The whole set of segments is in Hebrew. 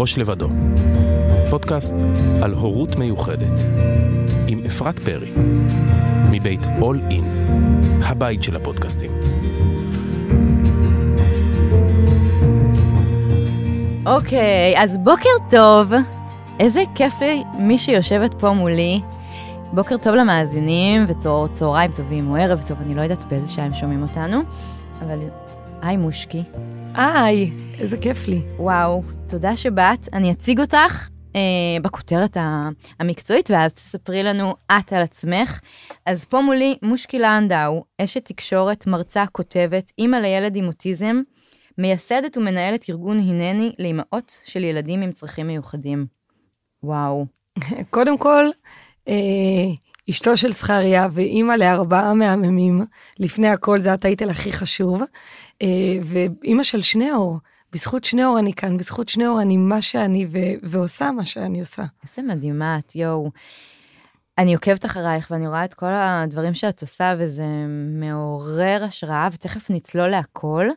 ראש לבדו, פודקאסט על הורות מיוחדת, עם אפרת פרי, מבית All In, הבית של הפודקאסטים. אוקיי, אז בוקר טוב. איזה כיף לי מי שיושבת פה מולי. בוקר טוב למאזינים וצהריים טובים או ערב טוב, אני לא יודעת באיזה שעה הם שומעים אותנו, אבל היי מושקי. היי, איזה כיף לי. וואו, תודה שבאת. אני אציג אותך אה, בכותרת המקצועית, ואז תספרי לנו את על עצמך. אז פה מולי מושקי לנדאו, אשת תקשורת, מרצה, כותבת, אימא לילד עם אוטיזם, מייסדת ומנהלת ארגון הנני לאמהות של ילדים עם צרכים מיוחדים. וואו. קודם כל, אה, אשתו של זכריה ואימא לארבעה מהממים, לפני הכל זה הטייטל הכי חשוב, ואימא של שניאור. בזכות שניאור אני כאן, בזכות שניאור אני מה שאני ו- ועושה מה שאני עושה. איזה מדהימה את, יואו. אני עוקבת אחרייך ואני רואה את כל הדברים שאת עושה וזה מעורר השראה ותכף נצלול להכל.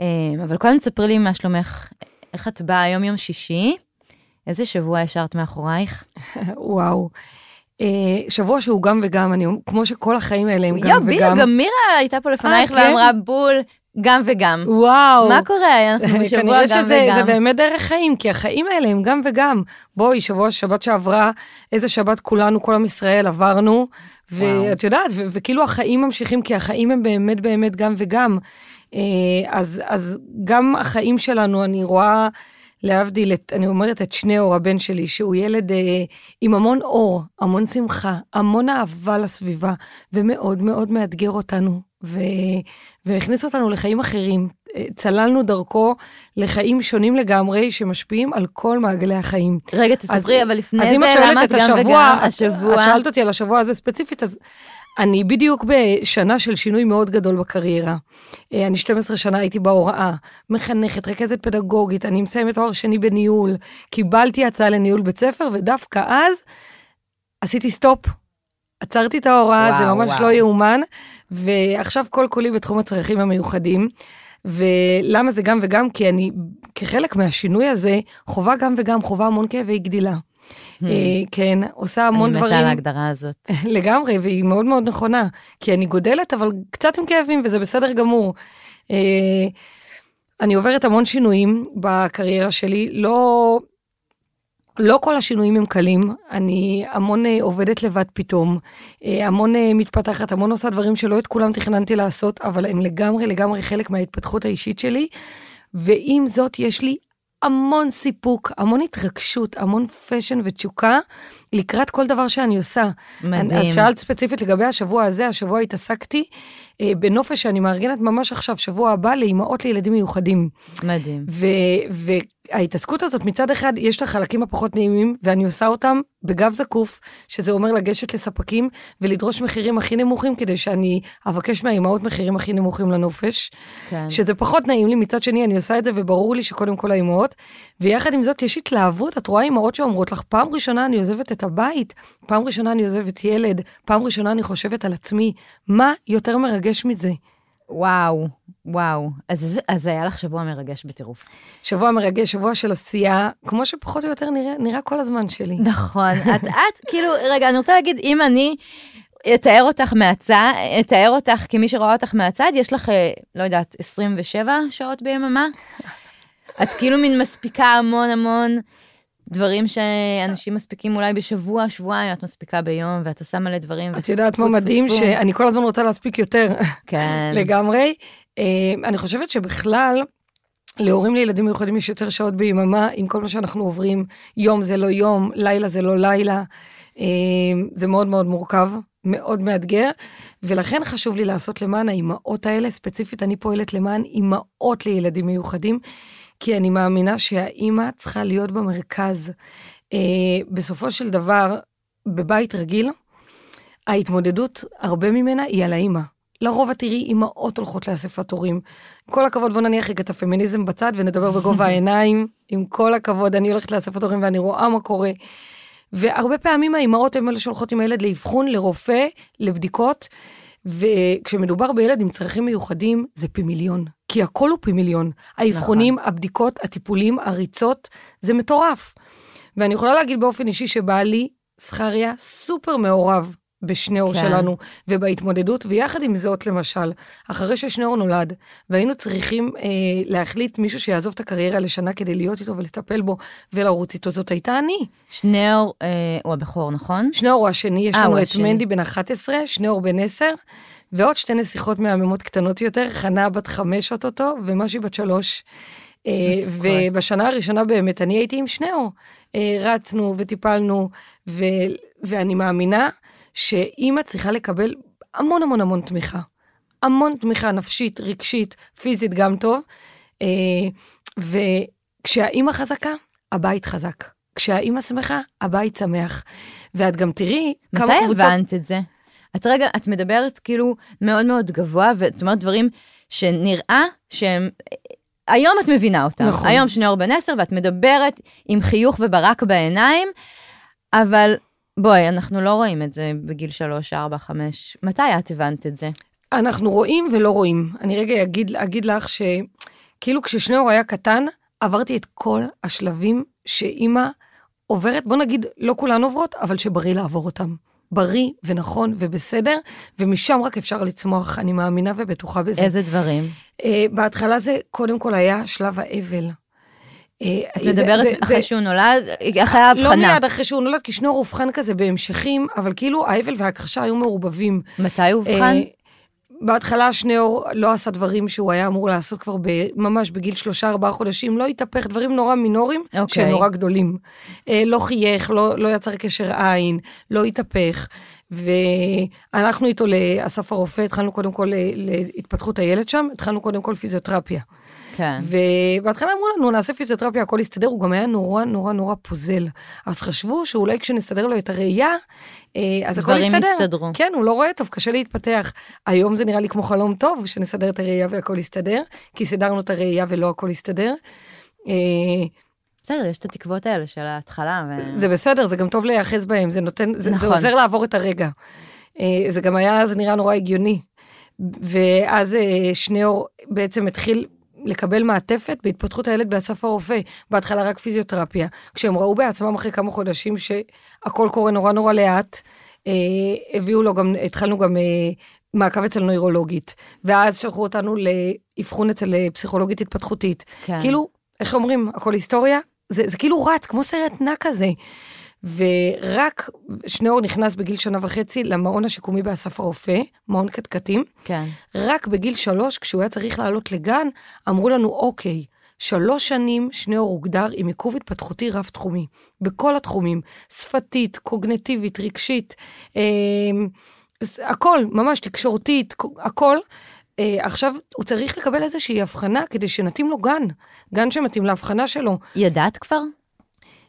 אה, אבל קודם תספרי לי מה שלומך, איך את באה היום יום שישי, איזה שבוע השארת מאחורייך? וואו. אה, שבוע שהוא גם וגם, אני, כמו שכל החיים האלה הם גם יו, וגם. בדיוק, גם מירה הייתה פה לפנייך אה, כן? ואמרה בול, גם וגם. וואו. מה קורה? אנחנו בשבוע כנראה גם שזה וגם. זה באמת דרך חיים, כי החיים האלה הם גם וגם. בואי, שבוע, שבת שעברה, איזה שבת כולנו, כל עם ישראל עברנו, ואת יודעת, ו- וכאילו החיים ממשיכים, כי החיים הם באמת באמת גם וגם. אה, אז, אז גם החיים שלנו, אני רואה, להבדיל, את, אני אומרת את שניאור, הבן שלי, שהוא ילד אה, עם המון אור, המון שמחה, המון אהבה לסביבה, ומאוד מאוד מאתגר אותנו, ו, והכניס אותנו לחיים אחרים. אה, צללנו דרכו לחיים שונים לגמרי, שמשפיעים על כל מעגלי החיים. רגע, תספרי, אז- אבל לפני אז זה, למה את גם השבוע, וגם? השבוע, את שאלת אותי על השבוע הזה ספציפית, אז אני בדיוק בשנה של שינוי מאוד גדול בקריירה. אה, אני 12 שנה הייתי בהוראה, מחנכת, רכזת פדגוגית, אני מסיימת תואר שני בניהול, קיבלתי הצעה לניהול בית ספר, ודווקא אז עשיתי סטופ. עצרתי את ההוראה, וואו, זה ממש וואו. לא יאומן, ועכשיו כל כולי בתחום הצרכים המיוחדים. ולמה זה גם וגם? כי אני, כחלק מהשינוי הזה, חווה גם וגם, חווה המון כאבי גדילה. אה, כן, עושה המון אני דברים. מתה על ההגדרה הזאת. לגמרי, והיא מאוד מאוד נכונה. כי אני גודלת, אבל קצת עם כאבים, וזה בסדר גמור. אה, אני עוברת המון שינויים בקריירה שלי, לא, לא כל השינויים הם קלים. אני המון אה, עובדת לבד פתאום, המון מתפתחת, המון עושה דברים שלא את כולם תכננתי לעשות, אבל הם לגמרי לגמרי חלק מההתפתחות האישית שלי. ועם זאת, יש לי המון סיפוק, המון התרגשות, המון פשן ותשוקה לקראת כל דבר שאני עושה. מדהים. אז שאלת ספציפית לגבי השבוע הזה, השבוע התעסקתי אה, בנופש שאני מארגנת ממש עכשיו, שבוע הבא, לאימהות לילדים מיוחדים. מדהים. ו- וההתעסקות הזאת, מצד אחד, יש לה חלקים הפחות נעימים, ואני עושה אותם בגב זקוף, שזה אומר לגשת לספקים ולדרוש מחירים הכי נמוכים, כדי שאני אבקש מהאימהות מחירים הכי נמוכים לנופש. כן. שזה פחות נעים לי, מצד שני אני עושה את זה וברור לי שקודם כל האימהות. ויחד עם זאת יש התלהבות, את רואה אימהות שאומרות לך, פעם ראשונה אני עוזבת את הבית, פעם ראשונה אני עוזבת ילד, פעם ראשונה אני חושבת על עצמי, מה יותר מרגש מזה? וואו, וואו. אז אז היה לך שבוע מרגש בטירוף. שבוע מרגש, שבוע של עשייה, כמו שפחות או יותר נראה, נראה כל הזמן שלי. נכון. את, את, כאילו, רגע, אני רוצה להגיד, אם אני אתאר אותך מהצד, אתאר אותך כמי שרואה אותך מהצד, יש לך, אה, לא יודעת, 27 שעות ביממה? את כאילו מין מספיקה המון המון דברים שאנשים מספיקים אולי בשבוע, שבועיים, את מספיקה ביום, ואת עושה מלא דברים. את יודעת מה מדהים? שאני כל הזמן רוצה להספיק יותר. כן. לגמרי. אה, אני חושבת שבכלל, להורים לילדים מיוחדים יש יותר שעות ביממה, עם כל מה שאנחנו עוברים, יום זה לא יום, לילה זה לא לילה. אה, זה מאוד מאוד מורכב, מאוד מאתגר, ולכן חשוב לי לעשות למען האימהות האלה, ספציפית אני פועלת למען אימהות לילדים מיוחדים, כי אני מאמינה שהאימא צריכה להיות במרכז. אה, בסופו של דבר, בבית רגיל, ההתמודדות, הרבה ממנה היא על האימא. לרוב את תראי אימהות הולכות לאספת הורים. עם כל הכבוד, בוא נניח רגע את הפמיניזם בצד ונדבר בגובה העיניים. עם כל הכבוד, אני הולכת לאספת הורים ואני רואה מה קורה. והרבה פעמים האימהות הן אלה שהולכות עם הילד לאבחון, לרופא, לבדיקות, וכשמדובר בילד עם צרכים מיוחדים, זה פי מיליון. כי הכל הוא פי מיליון. האבחונים, נכון. הבדיקות, הטיפולים, הריצות, זה מטורף. ואני יכולה להגיד באופן אישי שבעלי, זכריה, סופר מעורב בשניאור כן. שלנו ובהתמודדות, ויחד עם זאת, למשל, אחרי ששניאור נולד, והיינו צריכים אה, להחליט מישהו שיעזוב את הקריירה לשנה כדי להיות איתו ולטפל בו ולרוץ איתו, זאת הייתה אני. שניאור אה, הוא הבכור, נכון? שניאור הוא השני, יש 아, אה, לנו את השני. מנדי בן 11, שניאור בן 10, ועוד שתי נסיכות מהממות קטנות יותר, חנה בת חמש אוטוטו, ומשהי בת שלוש. אה, ובשנה הראשונה באמת אני הייתי עם שניאור. אה, רצנו וטיפלנו, ו, ואני מאמינה שאימא צריכה לקבל המון המון המון תמיכה. המון תמיכה נפשית, רגשית, פיזית גם טוב. אה, וכשהאימא חזקה, הבית חזק. כשהאימא שמחה, הבית שמח. ואת גם תראי כמה קבוצות... מתי הבנת את זה? את רגע, את מדברת כאילו מאוד מאוד גבוה, ואת אומרת דברים שנראה שהם... היום את מבינה אותם. נכון. היום שניאור בן עשר, ואת מדברת עם חיוך וברק בעיניים, אבל בואי, אנחנו לא רואים את זה בגיל 3, 4, 5. מתי את הבנת את זה? אנחנו רואים ולא רואים. אני רגע אגיד, אגיד לך שכאילו כששניאור היה קטן, עברתי את כל השלבים שאימא עוברת, בוא נגיד, לא כולן עוברות, אבל שבריא לעבור אותם. בריא ונכון ובסדר, ומשם רק אפשר לצמוח, אני מאמינה ובטוחה בזה. איזה דברים? Uh, בהתחלה זה קודם כל היה שלב האבל. אה, את מדברת אחרי שהוא נולד, אחרי ההבחנה. לא מיד אחרי שהוא נולד, כי שנור אובחן כזה בהמשכים, אבל כאילו האבל וההכחשה היו מעורבבים. מתי הוא אובחן? בהתחלה שניאור לא עשה דברים שהוא היה אמור לעשות כבר ממש בגיל שלושה ארבעה חודשים, לא התהפך, דברים נורא מינוריים, okay. אוקיי. שהם נורא גדולים. אה, לא חייך, לא, לא יצר קשר עין, לא התהפך. והלכנו איתו לאסף הרופא, התחלנו קודם כל להתפתחות הילד שם, התחלנו קודם כל פיזיותרפיה. כן. ובהתחלה אמרו לנו, נעשה פיזיותרפיה, הכל יסתדר, הוא גם היה נורא נורא נורא פוזל. אז חשבו שאולי כשנסדר לו את הראייה, אה, אז הכל יסתדר. דברים יסתדרו. כן, הוא לא רואה טוב, קשה להתפתח. היום זה נראה לי כמו חלום טוב, שנסדר את הראייה והכל יסתדר, כי סידרנו את הראייה ולא הכל יסתדר. אה, בסדר, יש את התקוות האלה של ההתחלה. ו... זה בסדר, זה גם טוב להיאחז בהם, זה נותן, זה, נכון. זה עוזר לעבור את הרגע. אה, זה גם היה, זה נראה נורא הגיוני. ואז שניאור בעצם התחיל לקבל מעטפת בהתפתחות הילד באסף הרופא, בהתחלה רק פיזיותרפיה. כשהם ראו בעצמם אחרי כמה חודשים שהכל קורה נורא נורא לאט, אה, הביאו לו גם, התחלנו גם אה, מעקב אצל נוירולוגית, ואז שלחו אותנו לאבחון אצל אה, פסיכולוגית התפתחותית. כן. כאילו, איך אומרים, הכל היסטוריה? זה, זה כאילו רץ, כמו סרט נע כזה. ורק שניאור נכנס בגיל שנה וחצי למעון השיקומי באסף הרופא, מעון קטקטים. כן. רק בגיל שלוש, כשהוא היה צריך לעלות לגן, אמרו לנו, אוקיי, שלוש שנים שניאור הוגדר עם עיכוב התפתחותי רב-תחומי, בכל התחומים, שפתית, קוגנטיבית, רגשית, אה, הכל, ממש תקשורתית, הכל. אה, עכשיו הוא צריך לקבל איזושהי הבחנה כדי שנתאים לו גן, גן שמתאים להבחנה שלו. ידעת כבר?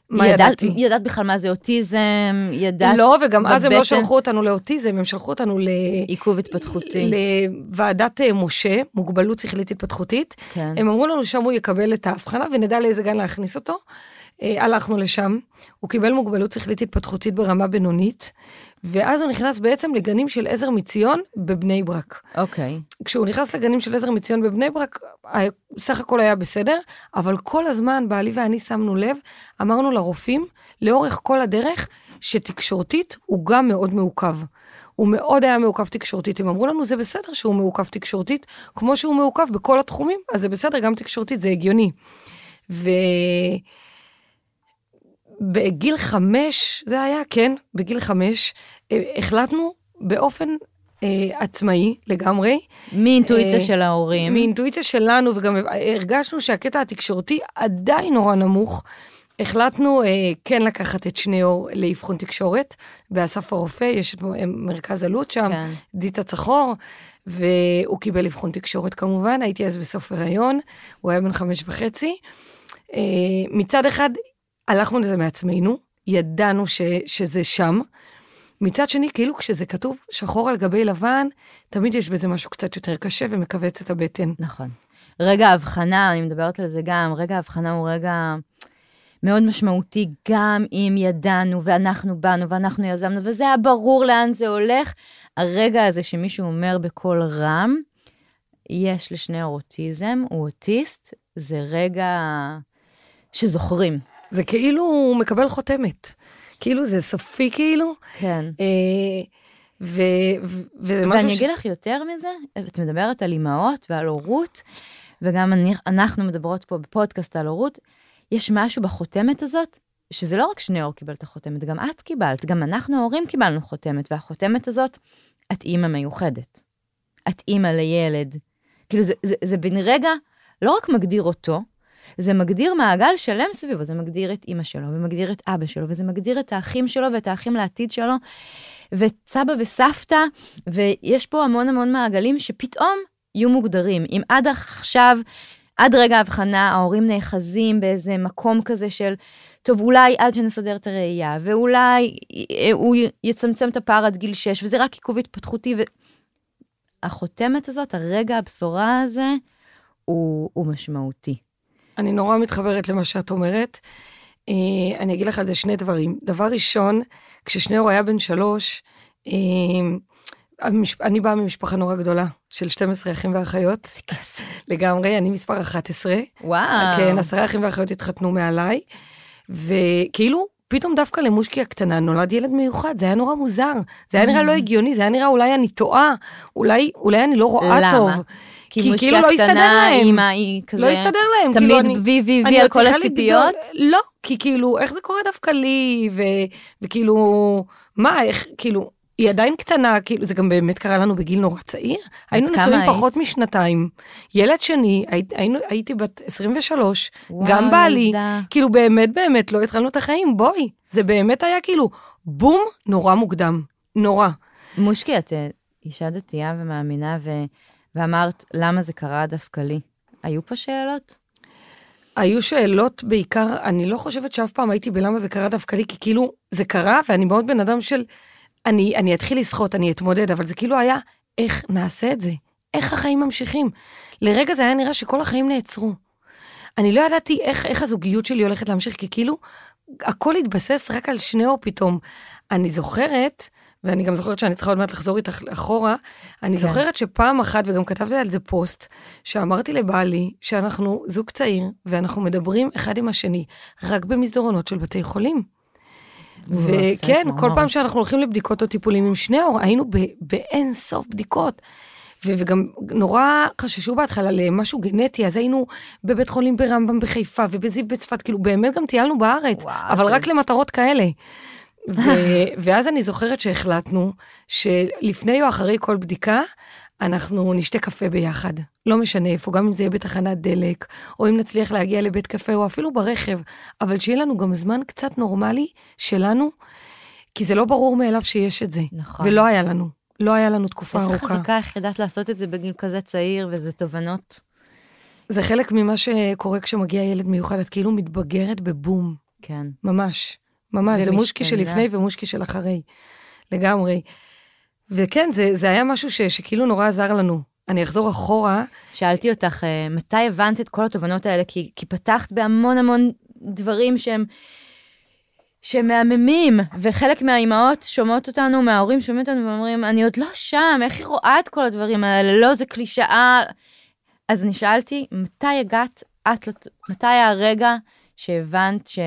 מה ידעת, ידעתי? ידעת בכלל מה זה אוטיזם? ידעת לא, וגם בבטן... אז הם לא שלחו אותנו לאוטיזם, הם שלחו אותנו ל... עיכוב התפתחותי. לוועדת אה, משה, מוגבלות שכלית התפתחותית. כן. הם אמרו לנו שם הוא יקבל את ההבחנה ונדע לאיזה גן להכניס אותו. אה, הלכנו לשם, הוא קיבל מוגבלות שכלית התפתחותית ברמה בינונית, ואז הוא נכנס בעצם לגנים של עזר מציון בבני ברק. אוקיי. Okay. כשהוא נכנס לגנים של עזר מציון בבני ברק, סך הכל היה בסדר, אבל כל הזמן בעלי ואני שמנו לב, אמרנו לרופאים, לאורך כל הדרך, שתקשורתית הוא גם מאוד מעוכב. הוא מאוד היה מעוכב תקשורתית. הם אמרו לנו, זה בסדר שהוא מעוכב תקשורתית, כמו שהוא מעוכב בכל התחומים, אז זה בסדר, גם תקשורתית, זה הגיוני. ו... בגיל חמש, זה היה, כן, בגיל חמש, החלטנו באופן אה, עצמאי לגמרי. מאינטואיציה אה, של ההורים. מאינטואיציה שלנו, וגם הרגשנו שהקטע התקשורתי עדיין נורא נמוך. החלטנו אה, כן לקחת את שניאור לאבחון תקשורת באסף הרופא, יש את מרכז עלות שם, כן. דיטה צחור, והוא קיבל אבחון תקשורת כמובן, הייתי אז בסוף הריון, הוא היה בן חמש וחצי. אה, מצד אחד, הלכנו לזה מעצמנו, ידענו ש, שזה שם. מצד שני, כאילו כשזה כתוב שחור על גבי לבן, תמיד יש בזה משהו קצת יותר קשה ומכווץ את הבטן. נכון. רגע ההבחנה, אני מדברת על זה גם, רגע ההבחנה הוא רגע מאוד משמעותי, גם אם ידענו ואנחנו באנו ואנחנו יזמנו, וזה היה ברור לאן זה הולך, הרגע הזה שמישהו אומר בקול רם, יש לשניאור אוטיזם, הוא אוטיסט, זה רגע שזוכרים. זה כאילו הוא מקבל חותמת. כאילו זה סופי כאילו. כן. אה, ו, ו, וזה משהו ואני אגיד לך יותר מזה, את מדברת על אימהות ועל הורות, וגם אני, אנחנו מדברות פה בפודקאסט על הורות, יש משהו בחותמת הזאת, שזה לא רק שניאור קיבל את החותמת, גם את קיבלת, גם אנחנו ההורים קיבלנו חותמת, והחותמת הזאת, את אימא מיוחדת. את אימא לילד. כאילו זה, זה, זה בן רגע לא רק מגדיר אותו, זה מגדיר מעגל שלם סביבו, זה מגדיר את אימא שלו, ומגדיר את אבא שלו, וזה מגדיר את האחים שלו ואת האחים לעתיד שלו, ואת סבא וסבתא, ויש פה המון המון מעגלים שפתאום יהיו מוגדרים. אם עד עכשיו, עד רגע ההבחנה, ההורים נאחזים באיזה מקום כזה של, טוב, אולי עד שנסדר את הראייה, ואולי אה, הוא יצמצם את הפער עד גיל 6, וזה רק עיכוב התפתחותי. ו... החותמת הזאת, הרגע הבשורה הזה, הוא, הוא משמעותי. אני נורא מתחברת למה שאת אומרת. Uh, אני אגיד לך על זה שני דברים. דבר ראשון, כששניאור היה בן שלוש, המש... אני באה ממשפחה נורא גדולה, של 12 אחים ואחיות. איזה כיף. לגמרי, אני מספר 11. וואו. כן, עשרה אחים ואחיות התחתנו מעליי. וכאילו, פתאום דווקא למושקי הקטנה נולד ילד מיוחד, זה היה נורא מוזר. זה היה נראה לא הגיוני, זה היה נראה אולי אני טועה, אולי, אולי אני לא רואה למה? טוב. כי כי מושקי כאילו לא הסתדר הקטנה, להם. אימא היא כזה... לא הסתדר להם. תמיד כאילו, אני- וי וי וי על כל הציפיות? לגדול- לא, כי כאילו, איך זה קורה דווקא לי, ו, וכאילו, מה, איך, כאילו, היא עדיין קטנה, כאילו, זה גם באמת קרה לנו בגיל נורא צעיר. היינו נשואים? פחות משנתיים. ילד שני, הי, היינו, הייתי בת 23, וואו, גם בעלי, ילדה. כאילו באמת באמת לא התחלנו את החיים, בואי. זה באמת היה כאילו בום נורא מוקדם, נורא. מושקי, את אה, אישה דתייה ומאמינה, ו... ואמרת, למה זה קרה דווקא לי? היו פה שאלות? היו שאלות בעיקר, אני לא חושבת שאף פעם הייתי בלמה זה קרה דווקא לי, כי כאילו זה קרה ואני מאוד בן אדם של, אני, אני אתחיל לשחות, אני אתמודד, אבל זה כאילו היה, איך נעשה את זה? איך החיים ממשיכים? לרגע זה היה נראה שכל החיים נעצרו. אני לא ידעתי איך, איך הזוגיות שלי הולכת להמשיך, כי כאילו הכל התבסס רק על שניאור פתאום. אני זוכרת, ואני גם זוכרת שאני צריכה עוד מעט לחזור איתך אחורה, אני כן. זוכרת שפעם אחת, וגם כתבתי על זה פוסט, שאמרתי לבעלי שאנחנו זוג צעיר, ואנחנו מדברים אחד עם השני רק במסדרונות של בתי חולים. וכן, כל פעם שאנחנו הולכים לבדיקות או טיפולים עם שניאור, היינו ב- באין סוף בדיקות. ו- וגם נורא חששו בהתחלה למשהו גנטי, אז היינו בבית חולים ברמב"ם בחיפה ובזיו בצפת, כאילו באמת גם טיילנו בארץ, וואו, אבל זה- רק למטרות כאלה. ו- ואז אני זוכרת שהחלטנו שלפני או אחרי כל בדיקה, אנחנו נשתה קפה ביחד. לא משנה איפה, גם אם זה יהיה בתחנת דלק, או אם נצליח להגיע לבית קפה, או אפילו ברכב, אבל שיהיה לנו גם זמן קצת נורמלי שלנו, כי זה לא ברור מאליו שיש את זה. נכון. ולא היה לנו. לא היה לנו תקופה איזה ארוכה. חזקה איך ידעת לעשות את זה בגיל כזה צעיר, וזה תובנות. זה חלק ממה שקורה כשמגיע ילד מיוחד, את כאילו מתבגרת בבום, כן. ממש. ממש, זה מושקי. שלפני ומושקי של אחרי. לגמרי. וכן, זה, זה היה משהו ש, שכאילו נורא עזר לנו. אני אחזור אחורה, שאלתי אותך, אה, מתי הבנת את כל התובנות האלה? כי, כי פתחת בהמון המון דברים שהם, שהם מהממים, וחלק מהאימהות שומעות אותנו, מההורים שומעים אותנו ואומרים, אני עוד לא שם, איך היא רואה את כל הדברים האלה? לא, זה קלישאה. אז אני שאלתי, מתי הגעת, את, מתי היה הרגע שהבנת ש...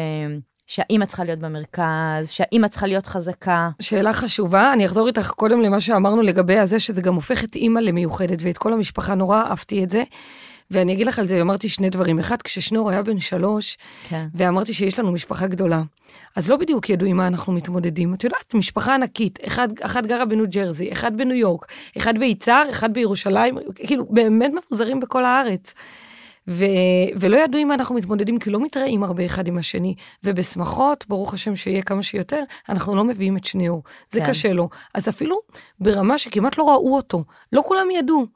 שהאימא צריכה להיות במרכז, שהאימא צריכה להיות חזקה? שאלה חשובה, אני אחזור איתך קודם למה שאמרנו לגבי הזה, שזה גם הופך את אימא למיוחדת, ואת כל המשפחה, נורא אהבתי את זה. ואני אגיד לך על זה, אמרתי שני דברים. אחד, כששנור היה בן שלוש, כן. ואמרתי שיש לנו משפחה גדולה. אז לא בדיוק ידעו עם מה אנחנו מתמודדים. את יודעת, משפחה ענקית, אחד, אחת גרה בניו ג'רזי, אחד בניו יורק, אחד ביצהר, אחד בירושלים, כאילו, באמת מפוזרים בכל הארץ. ו... ולא ידעו עם מה אנחנו מתמודדים, כי לא מתראים הרבה אחד עם השני. ובשמחות, ברוך השם שיהיה כמה שיותר, אנחנו לא מביאים את שניאור. זה כן. קשה לו. אז אפילו ברמה שכמעט לא ראו אותו, לא כולם ידעו.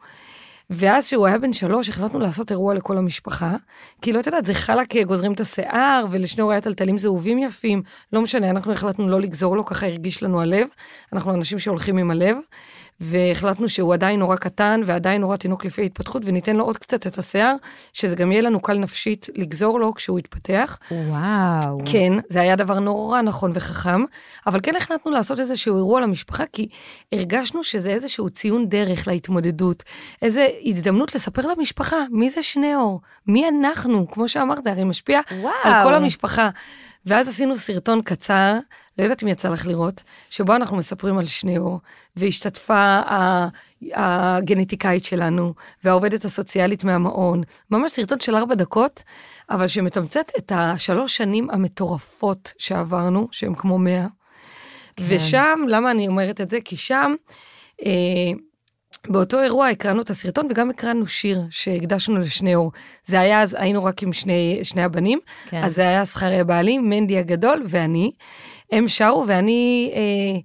ואז כשהוא היה בן שלוש, החלטנו לעשות אירוע לכל המשפחה. כאילו, את יודעת, זה חלק גוזרים את השיער, ולשניאור היה טלטלים זהובים יפים. לא משנה, אנחנו החלטנו לא לגזור לו, ככה הרגיש לנו הלב. אנחנו אנשים שהולכים עם הלב. והחלטנו שהוא עדיין נורא קטן ועדיין נורא תינוק לפי ההתפתחות, וניתן לו עוד קצת את השיער, שזה גם יהיה לנו קל נפשית לגזור לו כשהוא יתפתח. וואו. כן, זה היה דבר נורא נכון וחכם, אבל כן החלטנו לעשות איזשהו אירוע למשפחה, כי הרגשנו שזה איזשהו ציון דרך להתמודדות, איזו הזדמנות לספר למשפחה מי זה שניאור, מי אנחנו, כמו שאמרת, הרי משפיע וואו. על כל המשפחה. ואז עשינו סרטון קצר, לא יודעת אם יצא לך לראות, שבו אנחנו מספרים על שניאור, והשתתפה ה- הגנטיקאית שלנו, והעובדת הסוציאלית מהמעון. ממש סרטון של ארבע דקות, אבל שמתמצת את השלוש שנים המטורפות שעברנו, שהן כמו מאה. כן. ושם, למה אני אומרת את זה? כי שם, אה, באותו אירוע הקרנו את הסרטון וגם הקרנו שיר שהקדשנו לשניאור. זה היה אז, היינו רק עם שני, שני הבנים, כן. אז זה היה זכריה בעלי, מנדי הגדול ואני. הם שרו ואני אה,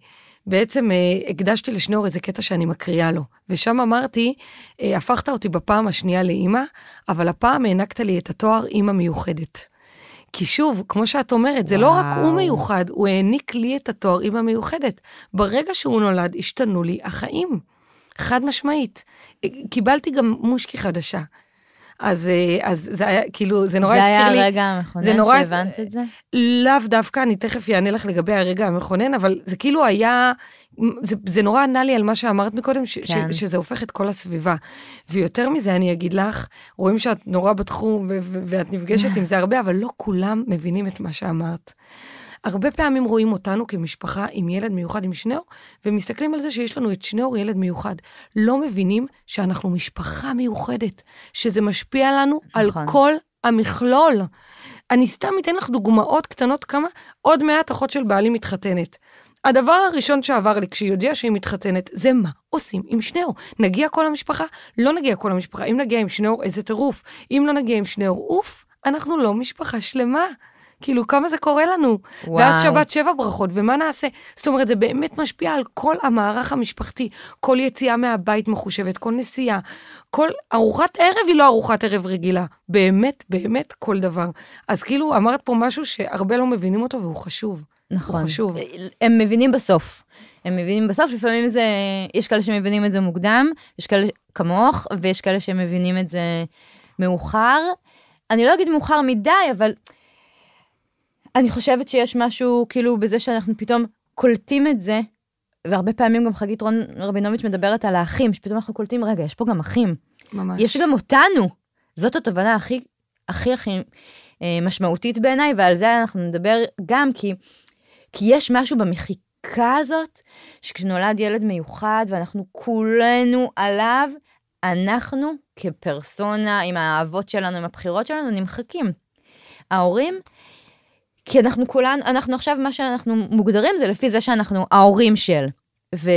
בעצם אה, הקדשתי לשניאור איזה קטע שאני מקריאה לו. ושם אמרתי, אה, הפכת אותי בפעם השנייה לאימא, אבל הפעם הענקת לי את התואר אימא מיוחדת. כי שוב, כמו שאת אומרת, זה לא רק הוא וואו. מיוחד, הוא העניק לי את התואר אימא מיוחדת. ברגע שהוא נולד, השתנו לי החיים. חד משמעית. קיבלתי גם מושקי חדשה. אז, אה, אז זה היה, כאילו, זה נורא זה היה הזכיר לי... הרגע המכונן זה נורא- שהבנת את זה? לאו דווקא, אני תכף אענה לך לגבי הרגע המכונן, אבל זה כאילו היה, זה, זה נורא ענה לי על מה שאמרת מקודם, ש, כן. ש, שזה הופך את כל הסביבה. ויותר מזה, אני אגיד לך, רואים שאת נורא בתחום ו- ו- ואת נפגשת עם זה הרבה, אבל לא כולם מבינים את מה שאמרת. הרבה פעמים רואים אותנו כמשפחה עם ילד מיוחד עם שניאור, ומסתכלים על זה שיש לנו את שניאור ילד מיוחד. לא מבינים שאנחנו משפחה מיוחדת, שזה משפיע לנו על נכון. כל המכלול. אני סתם אתן לך דוגמאות קטנות כמה, עוד מעט אחות של בעלי מתחתנת. הדבר הראשון שעבר לי כשהיא הודיעה שהיא מתחתנת, זה מה עושים עם שניאור. נגיע כל המשפחה? לא נגיע כל המשפחה. אם נגיע עם שניאור, איזה טירוף. אם לא נגיע עם שניאור, אוף, אנחנו לא משפחה שלמה. כאילו, כמה זה קורה לנו. וואו. ואז שבת שבע ברכות, ומה נעשה? זאת אומרת, זה באמת משפיע על כל המערך המשפחתי. כל יציאה מהבית מחושבת, כל נסיעה, כל ארוחת ערב היא לא ארוחת ערב רגילה. באמת, באמת, כל דבר. אז כאילו, אמרת פה משהו שהרבה לא מבינים אותו והוא חשוב. נכון. הוא חשוב. הם מבינים בסוף. הם מבינים בסוף, לפעמים זה, יש כאלה שמבינים את זה מוקדם, יש כאלה כמוך, ויש כאלה שמבינים את זה מאוחר. אני לא אגיד מאוחר מדי, אבל אני חושבת שיש משהו כאילו בזה שאנחנו פתאום קולטים את זה, והרבה פעמים גם חגית רון רבינוביץ' מדברת על האחים, שפתאום אנחנו קולטים, רגע, יש פה גם אחים. ממש. יש גם אותנו. זאת התובנה הכי, הכי הכי אה, משמעותית בעיניי, ועל זה אנחנו נדבר גם כי, כי יש משהו במחיקה הזאת, שכשנולד ילד מיוחד ואנחנו כולנו עליו, אנחנו כפרסונה, עם האהבות שלנו, עם הבחירות שלנו, נמחקים. ההורים, כי אנחנו כולנו, אנחנו עכשיו, מה שאנחנו מוגדרים זה לפי זה שאנחנו ההורים של. ו,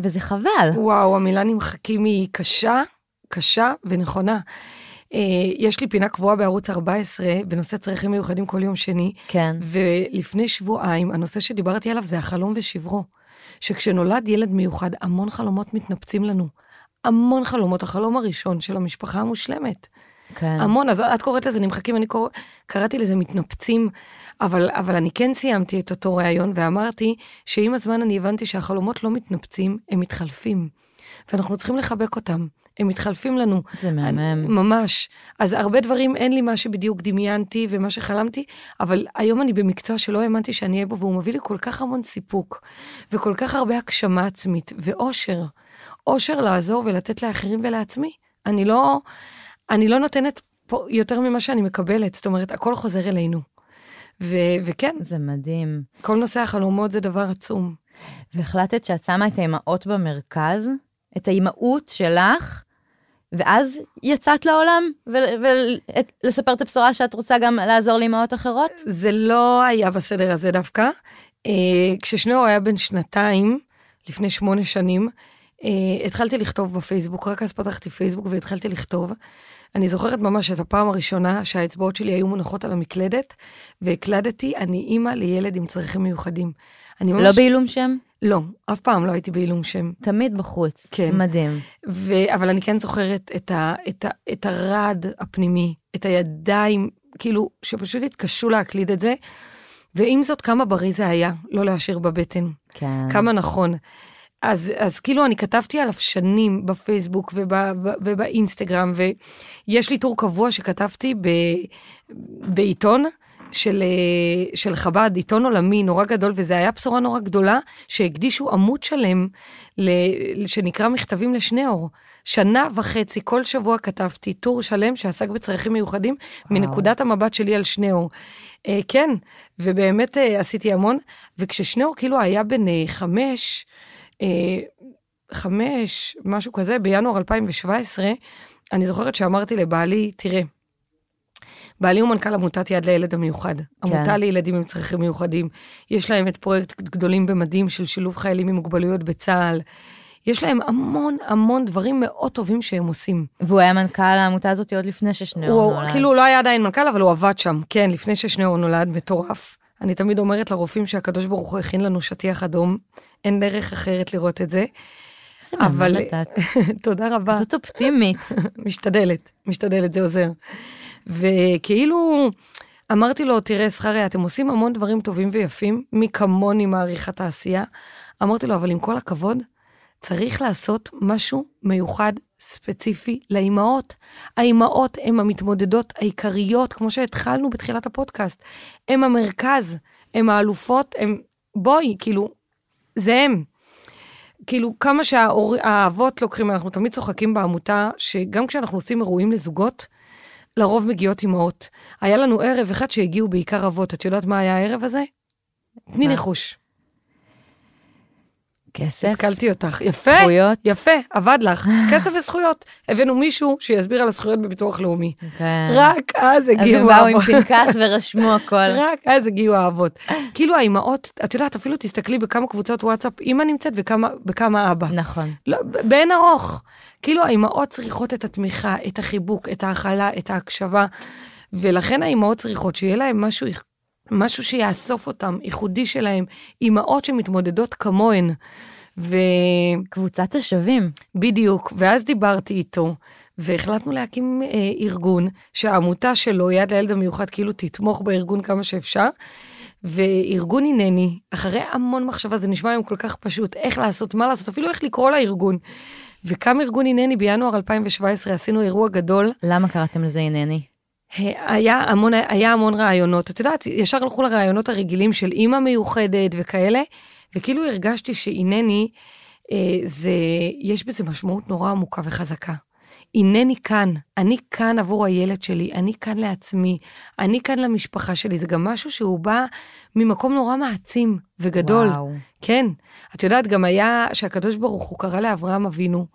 וזה חבל. וואו, המילה נמחקים היא קשה, קשה ונכונה. אה, יש לי פינה קבועה בערוץ 14 בנושא צרכים מיוחדים כל יום שני, כן. ולפני שבועיים, הנושא שדיברתי עליו זה החלום ושברו. שכשנולד ילד מיוחד, המון חלומות מתנפצים לנו. המון חלומות, החלום הראשון של המשפחה המושלמת. כן. המון, אז את קוראת לזה נמחקים, אני קורא, קראתי לזה מתנפצים, אבל, אבל אני כן סיימתי את אותו ראיון ואמרתי שעם הזמן אני הבנתי שהחלומות לא מתנפצים, הם מתחלפים. ואנחנו צריכים לחבק אותם. הם מתחלפים לנו. זה מהמם. ממש. אז הרבה דברים אין לי מה שבדיוק דמיינתי ומה שחלמתי, אבל היום אני במקצוע שלא האמנתי שאני אהיה בו, והוא מביא לי כל כך המון סיפוק, וכל כך הרבה הגשמה עצמית, ואושר. אושר לעזור ולתת לאחרים ולעצמי. אני לא, אני לא נותנת פה יותר ממה שאני מקבלת, זאת אומרת, הכל חוזר אלינו. ו- וכן, זה מדהים. כל נושא החלומות זה דבר עצום. והחלטת שאת שמה את האימהות במרכז, את האימהות שלך, ואז יצאת לעולם ולספר את הבשורה שאת רוצה גם לעזור לאימהות אחרות? זה לא היה בסדר הזה דווקא. אה, כששניאור היה בן שנתיים, לפני שמונה שנים, אה, התחלתי לכתוב בפייסבוק, רק אז פתחתי פייסבוק והתחלתי לכתוב. אני זוכרת ממש את הפעם הראשונה שהאצבעות שלי היו מונחות על המקלדת, והקלדתי, אני אימא לילד עם צרכים מיוחדים. אני ממש... לא בעילום שם? לא, אף פעם לא הייתי בעילום שם. תמיד בחוץ. כן. מדהים. ו... אבל אני כן זוכרת את, ה... את, ה... את הרעד הפנימי, את הידיים, כאילו, שפשוט התקשו להקליד את זה. ועם זאת, כמה בריא זה היה, לא להשאיר בבטן. כן. כמה נכון. אז, אז כאילו אני כתבתי עליו שנים בפייסבוק וב, וב, ובאינסטגרם, ויש לי טור קבוע שכתבתי ב, בעיתון של, אה, של חב"ד, עיתון עולמי נורא גדול, וזו הייתה בשורה נורא גדולה, שהקדישו עמוד שלם ל, שנקרא מכתבים לשניאור. שנה וחצי, כל שבוע כתבתי טור שלם שעסק בצרכים מיוחדים, וואו. מנקודת המבט שלי על שניאור. אה, כן, ובאמת אה, עשיתי המון, וכששניאור כאילו היה בן אה, חמש, חמש, משהו כזה, בינואר 2017, אני זוכרת שאמרתי לבעלי, תראה, בעלי הוא מנכ"ל עמותת יד לילד המיוחד. כן. עמותה לילדים עם צרכים מיוחדים. יש להם את פרויקט גדולים במדים של שילוב חיילים עם מוגבלויות בצה"ל. יש להם המון המון דברים מאוד טובים שהם עושים. והוא היה מנכ"ל העמותה הזאת עוד לפני ששניאור נולד. כאילו, הוא לא היה עדיין מנכ"ל, אבל הוא עבד שם, כן, לפני ששניאור נולד, מטורף. אני תמיד אומרת לרופאים שהקדוש ברוך הוא הכין לנו שטיח אדום, אין דרך אחרת לראות את זה. זה אבל... תודה רבה. זאת אופטימית. משתדלת, משתדלת, זה עוזר. וכאילו, אמרתי לו, תראה, זכריה, אתם עושים המון דברים טובים ויפים, מי כמוני מעריך את העשייה. אמרתי לו, אבל עם כל הכבוד, צריך לעשות משהו מיוחד, ספציפי, לאימהות. האימהות הן המתמודדות העיקריות, כמו שהתחלנו בתחילת הפודקאסט. הן המרכז, הן האלופות, הן... בואי, כאילו, זה הם. כאילו, כמה שהאבות לוקחים, אנחנו תמיד צוחקים בעמותה, שגם כשאנחנו עושים אירועים לזוגות, לרוב מגיעות אימהות. היה לנו ערב אחד שהגיעו בעיקר אבות. את יודעת מה היה הערב הזה? תני ניחוש. כסף? התקלתי אותך. יפה, זכויות? יפה, עבד לך. כסף וזכויות. הבאנו מישהו שיסביר על הזכויות בביטוח לאומי. כן. רק אז הגיעו האבות. אז הם באו עם פנקס ורשמו הכל. רק אז הגיעו האבות. כאילו האימהות, את יודעת, אפילו תסתכלי בכמה קבוצות וואטסאפ אימא נמצאת וכמה אבא. נכון. לא, באין ארוך. כאילו האימהות צריכות את התמיכה, את החיבוק, את ההכלה, את ההקשבה. ולכן האימהות צריכות שיהיה להם משהו משהו שיאסוף אותם, ייחודי שלהם, אימהות שמתמודדות כמוהן. ו... קבוצת השווים. בדיוק, ואז דיברתי איתו, והחלטנו להקים אה, ארגון, שהעמותה שלו, יד לילד המיוחד, כאילו תתמוך בארגון כמה שאפשר. וארגון הנני, אחרי המון מחשבה, זה נשמע היום כל כך פשוט, איך לעשות, מה לעשות, אפילו איך לקרוא לארגון. וקם ארגון הנני בינואר 2017, עשינו אירוע גדול. למה קראתם לזה הנני? היה המון, היה המון רעיונות. את יודעת, ישר הלכו לרעיונות הרגילים של אימא מיוחדת וכאלה, וכאילו הרגשתי שהנני, אה, זה, יש בזה משמעות נורא עמוקה וחזקה. הנני כאן, אני כאן עבור הילד שלי, אני כאן לעצמי, אני כאן למשפחה שלי. זה גם משהו שהוא בא ממקום נורא מעצים וגדול. וואו. כן. את יודעת, גם היה שהקדוש ברוך הוא קרא לאברהם אבינו,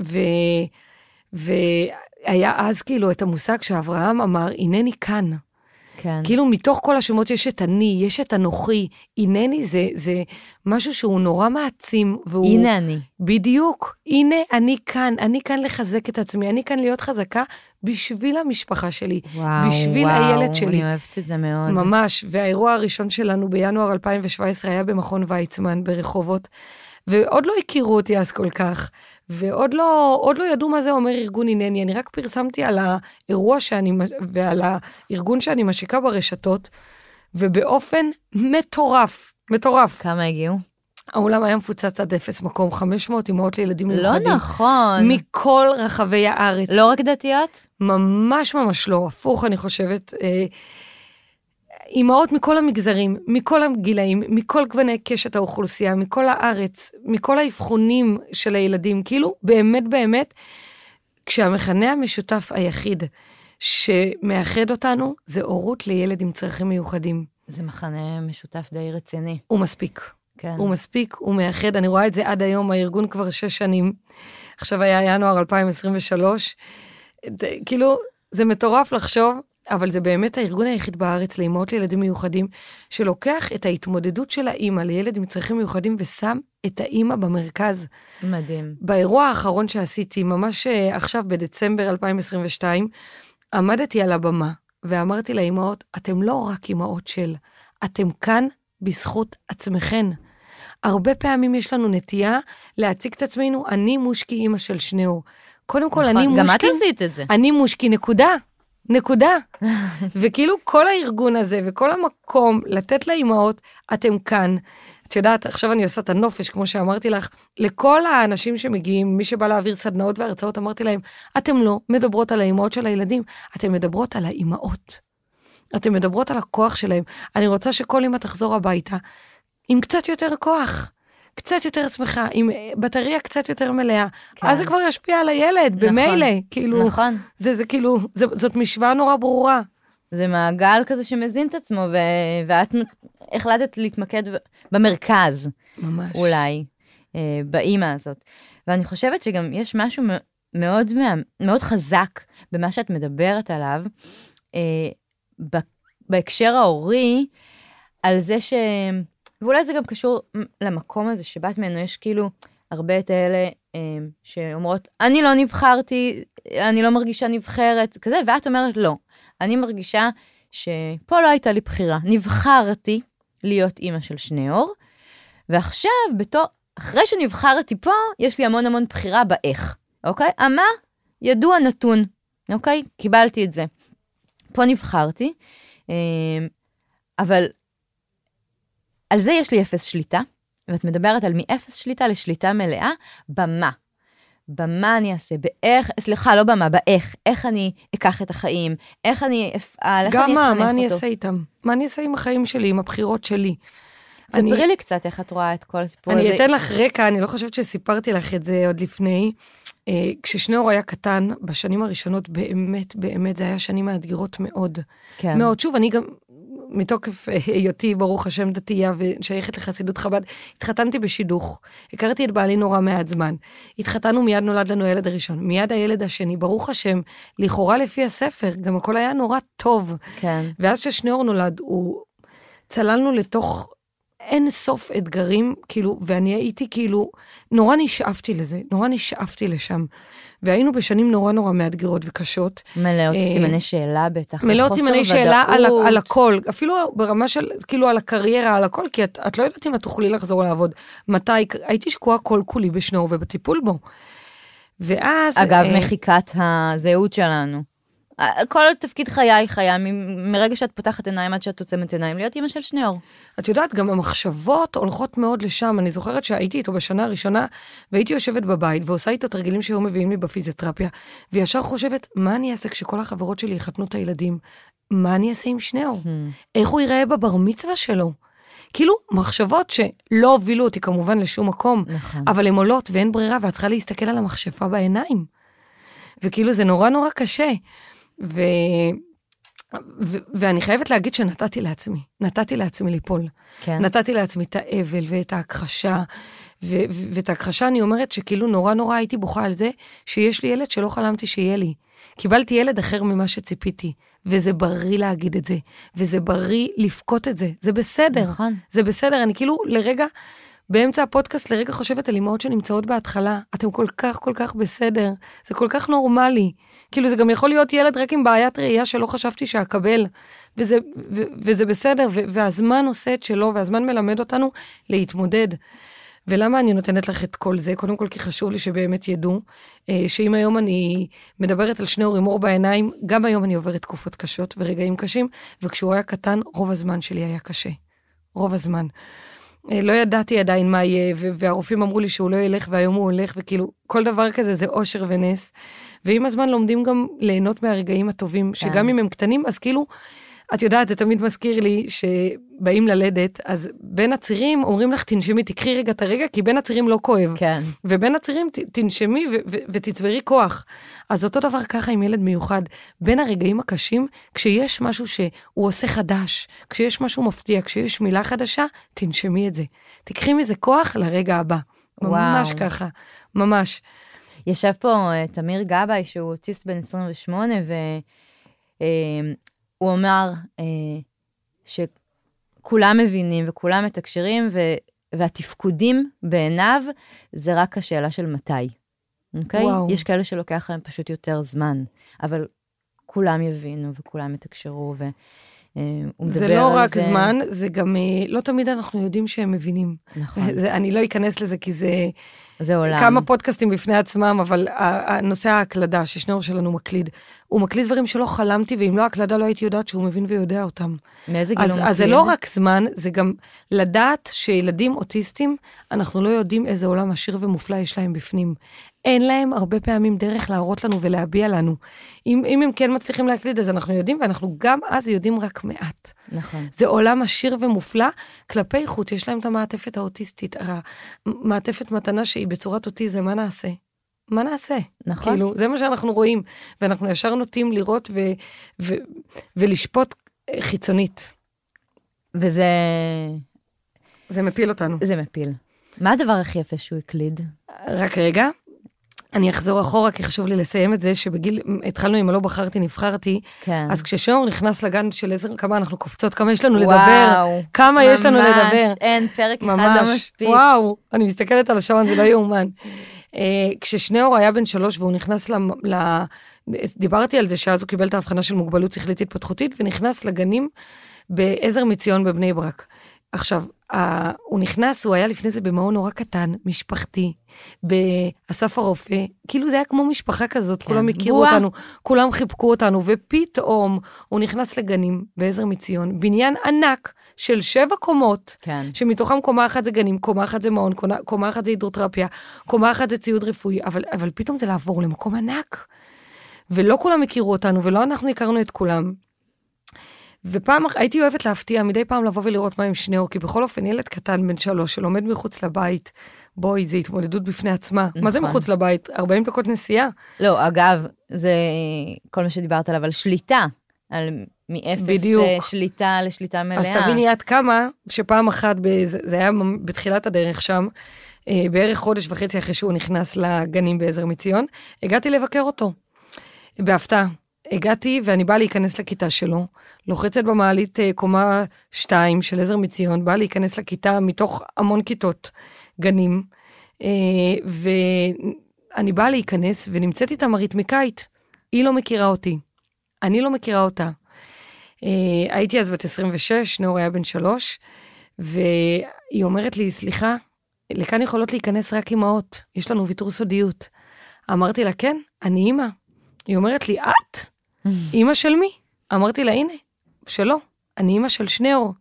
ו... ו... היה אז כאילו את המושג שאברהם אמר, הנני כאן. כן. כאילו מתוך כל השמות יש את אני, יש את אנוכי. הנני זה, זה משהו שהוא נורא מעצים. והוא... הנה אני. בדיוק. הנה אני כאן, אני כאן לחזק את עצמי, אני כאן להיות חזקה בשביל המשפחה שלי, וואו, בשביל וואו, הילד שלי. אני אוהבת את זה מאוד. ממש, והאירוע הראשון שלנו בינואר 2017 היה במכון ויצמן ברחובות. ועוד לא הכירו אותי אז כל כך, ועוד לא, לא ידעו מה זה אומר ארגון הנני, אני רק פרסמתי על האירוע שאני, ועל הארגון שאני משיקה ברשתות, ובאופן מטורף, מטורף. כמה הגיעו? האולם היה מפוצץ עד אפס מקום, 500 אמהות לילדים לא מיוחדים. לא נכון. מכל רחבי הארץ. לא רק דתיות? ממש ממש לא, הפוך אני חושבת. אה, אימהות מכל המגזרים, מכל הגילאים, מכל גווני קשת האוכלוסייה, מכל הארץ, מכל האבחונים של הילדים, כאילו באמת באמת, כשהמכנה המשותף היחיד שמאחד אותנו זה הורות לילד עם צרכים מיוחדים. זה מכנה משותף די רציני. הוא מספיק. כן. הוא מספיק, הוא מאחד, אני רואה את זה עד היום, הארגון כבר שש שנים. עכשיו היה ינואר 2023. כאילו, זה מטורף לחשוב אבל זה באמת הארגון היחיד בארץ לאמהות לילדים מיוחדים, שלוקח את ההתמודדות של האימא לילד עם צרכים מיוחדים ושם את האימא במרכז. מדהים. באירוע האחרון שעשיתי, ממש אה, עכשיו בדצמבר 2022, עמדתי על הבמה ואמרתי לאימהות, אתם לא רק אימהות של, אתם כאן בזכות עצמכן. הרבה פעמים יש לנו נטייה להציג את עצמנו, אני מושקי אימא של שניאור. קודם כל, נכון, אני מושקי... גם את עשית את זה. אני מושקי, נקודה. נקודה. וכאילו כל הארגון הזה וכל המקום לתת לאימהות, אתם כאן. את יודעת, עכשיו אני עושה את הנופש, כמו שאמרתי לך, לכל האנשים שמגיעים, מי שבא להעביר סדנאות והרצאות, אמרתי להם, אתם לא מדברות על האימהות של הילדים, אתם מדברות על האימהות. אתם מדברות על הכוח שלהם. אני רוצה שכל אמא תחזור הביתה עם קצת יותר כוח. קצת יותר שמחה, עם בטריה קצת יותר מלאה, כן. אז זה כבר ישפיע על הילד, נכון, במילא, כאילו, נכון. זה, זה כאילו, זה, זאת משוואה נורא ברורה. זה מעגל כזה שמזין את עצמו, ו... ואת החלטת להתמקד במרכז, ממש. אולי, אה, באימא הזאת. ואני חושבת שגם יש משהו מאוד, מאוד חזק במה שאת מדברת עליו, אה, בהקשר ההורי, על זה ש... ואולי זה גם קשור למקום הזה שבאת ממנו, יש כאילו הרבה את האלה אה, שאומרות, אני לא נבחרתי, אני לא מרגישה נבחרת, כזה, ואת אומרת, לא, אני מרגישה שפה לא הייתה לי בחירה, נבחרתי להיות אימא של שני אור, ועכשיו, בתור, אחרי שנבחרתי פה, יש לי המון המון בחירה באיך, אוקיי? המה, ידוע נתון, אוקיי? קיבלתי את זה. פה נבחרתי, אה, אבל על זה יש לי אפס שליטה, ואת מדברת על מאפס שליטה לשליטה מלאה במה. במה אני אעשה, באיך, סליחה, לא במה, באיך, איך אני אקח את החיים, איך אני אפעל, איך גם אני מה, אחנך מה אני אותו. אעשה איתם? מה אני אעשה עם החיים שלי, עם הבחירות שלי? אני- ספרי לי קצת איך את רואה את כל הסיפור הזה. אני אתן לך רקע, אני לא חושבת שסיפרתי לך את זה עוד לפני. אה, כששניאור היה קטן, בשנים הראשונות באמת, באמת, זה היה שנים מאתגרות מאוד. כן. מאוד. שוב, אני גם, מתוקף אה, היותי, ברוך השם, דתייה ושייכת לחסידות חב"ד, התחתנתי בשידוך. הכרתי את בעלי נורא מעט זמן. התחתנו, מיד נולד לנו הילד הראשון. מיד הילד השני, ברוך השם, לכאורה לפי הספר, גם הכל היה נורא טוב. כן. ואז כששניאור נולד, הוא... צללנו לתוך אין סוף אתגרים, כאילו, ואני הייתי כאילו, נורא נשאפתי לזה, נורא נשאפתי לשם. והיינו בשנים נורא נורא מאתגרות וקשות. מלאות אה, סימני שאלה בטח. מלאות סימני שאלה על. על הכל, אפילו ברמה של, כאילו על הקריירה, על הכל, כי את, את לא יודעת אם את תוכלי לחזור לעבוד. מתי, הייתי שקועה כל כולי בשנור ובטיפול בו. ואז... אגב, אה, מחיקת הזהות שלנו. כל תפקיד חיי חיה, מ- מרגע שאת פותחת עיניים עד שאת עוצמת עיניים, להיות אימא של שני אור. את יודעת, גם המחשבות הולכות מאוד לשם. אני זוכרת שהייתי איתו בשנה הראשונה, והייתי יושבת בבית ועושה איתו תרגילים שהיו מביאים לי בפיזיותרפיה, וישר חושבת, מה אני אעשה כשכל החברות שלי יחתנו את הילדים? מה אני אעשה עם שניאור? איך הוא ייראה בבר מצווה שלו? כאילו, מחשבות שלא הובילו אותי כמובן לשום מקום, נכון. אבל הן עולות ואין ברירה, ואת צריכה להסתכל על המכשפה בעיניים. וכאילו, זה נורא נורא קשה. ו... ו- ואני חייבת להגיד שנתתי לעצמי, נתתי לעצמי ליפול. כן. נתתי לעצמי את האבל ואת ההכחשה, ו- ו- ואת ההכחשה אני אומרת שכאילו נורא נורא הייתי בוכה על זה שיש לי ילד שלא חלמתי שיהיה לי. קיבלתי ילד אחר ממה שציפיתי, וזה בריא להגיד את זה, וזה בריא לבכות את זה, זה בסדר. נכון. זה בסדר, אני כאילו לרגע, באמצע הפודקאסט לרגע חושבת על אמהות שנמצאות בהתחלה, אתם כל כך כל כך בסדר, זה כל כך נורמלי. כאילו זה גם יכול להיות ילד רק עם בעיית ראייה שלא חשבתי שאקבל, וזה, ו, וזה בסדר, ו, והזמן עושה את שלו, והזמן מלמד אותנו להתמודד. ולמה אני נותנת לך את כל זה? קודם כל כי חשוב לי שבאמת ידעו, אה, שאם היום אני מדברת על שני הורים אור בעיניים, גם היום אני עוברת תקופות קשות ורגעים קשים, וכשהוא היה קטן, רוב הזמן שלי היה קשה. רוב הזמן. אה, לא ידעתי עדיין מה יהיה, והרופאים אמרו לי שהוא לא ילך, והיום הוא הולך, וכאילו, כל דבר כזה זה אושר ונס. ועם הזמן לומדים גם ליהנות מהרגעים הטובים, כן. שגם אם הם קטנים, אז כאילו, את יודעת, זה תמיד מזכיר לי שבאים ללדת, אז בין הצירים אומרים לך, תנשמי, תקחי רגע את הרגע, כי בין הצירים לא כואב. כן. ובין הצירים ת- תנשמי ו- ו- ותצברי כוח. אז אותו דבר ככה עם ילד מיוחד. בין הרגעים הקשים, כשיש משהו שהוא עושה חדש, כשיש משהו מפתיע, כשיש מילה חדשה, תנשמי את זה. תקחי מזה כוח לרגע הבא. ממש וואו. ככה, ממש. ישב פה אה, תמיר גבאי, שהוא אוטיסט בן 28, והוא אמר אה, שכולם מבינים וכולם מתקשרים, ו, והתפקודים בעיניו זה רק השאלה של מתי, אוקיי? וואו. יש כאלה שלוקח להם פשוט יותר זמן, אבל כולם יבינו וכולם יתקשרו, והוא מדבר זה לא רק זה. זמן, זה גם, אה, לא תמיד אנחנו יודעים שהם מבינים. נכון. זה, אני לא אכנס לזה כי זה, זה עולם. כמה פודקאסטים בפני עצמם, אבל הנושא ההקלדה, ששניאור שלנו מקליד, הוא מקליד דברים שלא חלמתי, ואם לא הקלדה לא הייתי יודעת שהוא מבין ויודע אותם. מאיזה גיל אז, הוא אז זה מקליד? לא רק זמן, זה גם לדעת שילדים אוטיסטים, אנחנו לא יודעים איזה עולם עשיר ומופלא יש להם בפנים. אין להם הרבה פעמים דרך להראות לנו ולהביע לנו. אם, אם הם כן מצליחים להקליד, אז אנחנו יודעים, ואנחנו גם אז יודעים רק מעט. נכון. זה עולם עשיר ומופלא כלפי חוץ, יש להם את המעטפת האוטיסטית, המעטפת מתנה שהיא בצורת אוטיזם, מה נעשה? מה נעשה? נכון. כאילו, זה מה שאנחנו רואים, ואנחנו ישר נוטים לראות ו- ו- ולשפוט אה, חיצונית. וזה זה מפיל אותנו. זה מפיל. מה הדבר הכי יפה שהוא הקליד? רק רגע, אני אחזור אחורה, כי חשוב לי לסיים את זה, שבגיל, התחלנו עם הלא בחרתי, נבחרתי, כן. אז כששאור נכנס לגן של עזר, כמה אנחנו קופצות, כמה יש לנו לדבר, וואו, כמה יש לנו ממש, לדבר. אין, פרק אחד ממש, לא מספיק. וואו, אני מסתכלת על השעון, זה לא יאומן. Uh, כששניאור היה בן שלוש והוא נכנס ל... ל... דיברתי על זה שאז הוא קיבל את ההבחנה של מוגבלות שכלית התפתחותית ונכנס לגנים בעזר מציון בבני ברק. עכשיו, uh, הוא נכנס, הוא היה לפני זה במעון נורא קטן, משפחתי, באסף הרופא, כאילו זה היה כמו משפחה כזאת, כן. כולם הכירו בועה. אותנו, כולם חיבקו אותנו, ופתאום הוא נכנס לגנים בעזר מציון, בניין ענק של שבע קומות, כן. שמתוכם קומה אחת זה גנים, קומה אחת זה מעון, קומה, קומה אחת זה הידרותרפיה, קומה אחת זה ציוד רפואי, אבל, אבל פתאום זה לעבור למקום ענק. ולא כולם הכירו אותנו, ולא אנחנו הכרנו את כולם. ופעם הייתי אוהבת להפתיע, מדי פעם לבוא ולראות מה עם שניאור, כי בכל אופן ילד קטן בן שלוש שלומד מחוץ לבית, בואי, זו התמודדות בפני עצמה. מה זה נכון. מחוץ לבית? 40 דקות נסיעה. לא, אגב, זה כל מה שדיברת עליו, על שליטה. על מאפס בדיוק. אה, שליטה לשליטה מלאה. אז תביני עד כמה שפעם אחת, בזה- זה היה בתחילת הדרך שם, אה, בערך חודש וחצי אחרי שהוא נכנס לגנים בעזר מציון, הגעתי לבקר אותו. בהפתעה. הגעתי ואני באה להיכנס לכיתה שלו, לוחצת במעלית אה, קומה 2 של עזר מציון, באה להיכנס לכיתה מתוך המון כיתות גנים, אה, ואני באה להיכנס ונמצאת איתם הריתמיקאית. היא לא מכירה אותי, אני לא מכירה אותה. אה, הייתי אז בת 26, נאור היה בן שלוש, והיא אומרת לי, סליחה, לכאן יכולות להיכנס רק אמהות, יש לנו ויתור סודיות. אמרתי לה, כן, אני אימא. היא אומרת לי, את? אימא של מי? אמרתי לה, הנה, שלא, אני אימא של שניאור.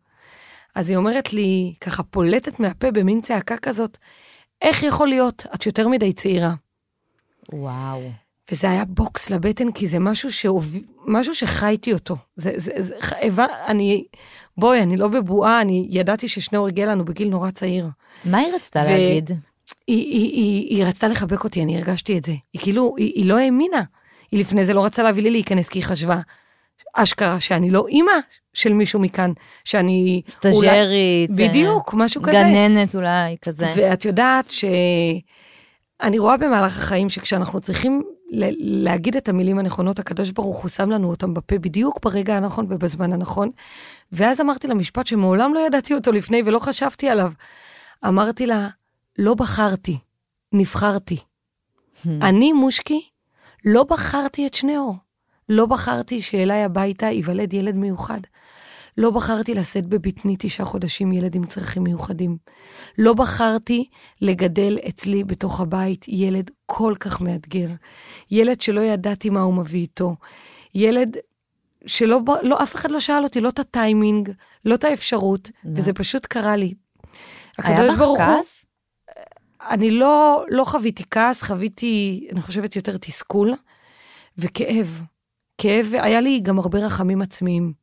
אז היא אומרת לי, ככה פולטת מהפה במין צעקה כזאת, איך יכול להיות? את יותר מדי צעירה. וואו. וזה היה בוקס לבטן, כי זה משהו, שהוב... משהו שחייתי אותו. זה, זה, זה, ח... הבנ... אני, בואי, אני לא בבועה, אני ידעתי ששניאור הגיע לנו בגיל נורא צעיר. מה היא רצתה ו- להגיד? היא, היא, היא, היא רצתה לחבק אותי, אני הרגשתי את זה. היא כאילו, היא, היא לא האמינה. היא לפני זה לא רצתה להביא לי להיכנס, כי היא חשבה, אשכרה, שאני לא אימא של מישהו מכאן, שאני... סטאז'רית. אולי... בדיוק, משהו כזה. גננת אולי, כזה. ואת יודעת שאני רואה במהלך החיים שכשאנחנו צריכים ל- להגיד את המילים הנכונות, הקדוש ברוך הוא שם לנו אותם בפה בדיוק ברגע הנכון ובזמן הנכון. ואז אמרתי לה משפט שמעולם לא ידעתי אותו לפני ולא חשבתי עליו. אמרתי לה, לא בחרתי, נבחרתי. אני, מושקי, לא בחרתי את שניאור. לא בחרתי שאליי הביתה ייוולד ילד מיוחד. לא בחרתי לשאת בבטני תשעה חודשים ילד עם צרכים מיוחדים. לא בחרתי לגדל אצלי בתוך הבית ילד כל כך מאתגר. ילד שלא ידעתי מה הוא מביא איתו. ילד שלא, לא, אף אחד לא שאל אותי, לא את הטיימינג, לא את האפשרות. וזה פשוט קרה לי. היה הקדוש ברוך הוא, כעס? אני לא, לא חוויתי כעס, חוויתי, אני חושבת, יותר תסכול וכאב. כאב, היה לי גם הרבה רחמים עצמיים.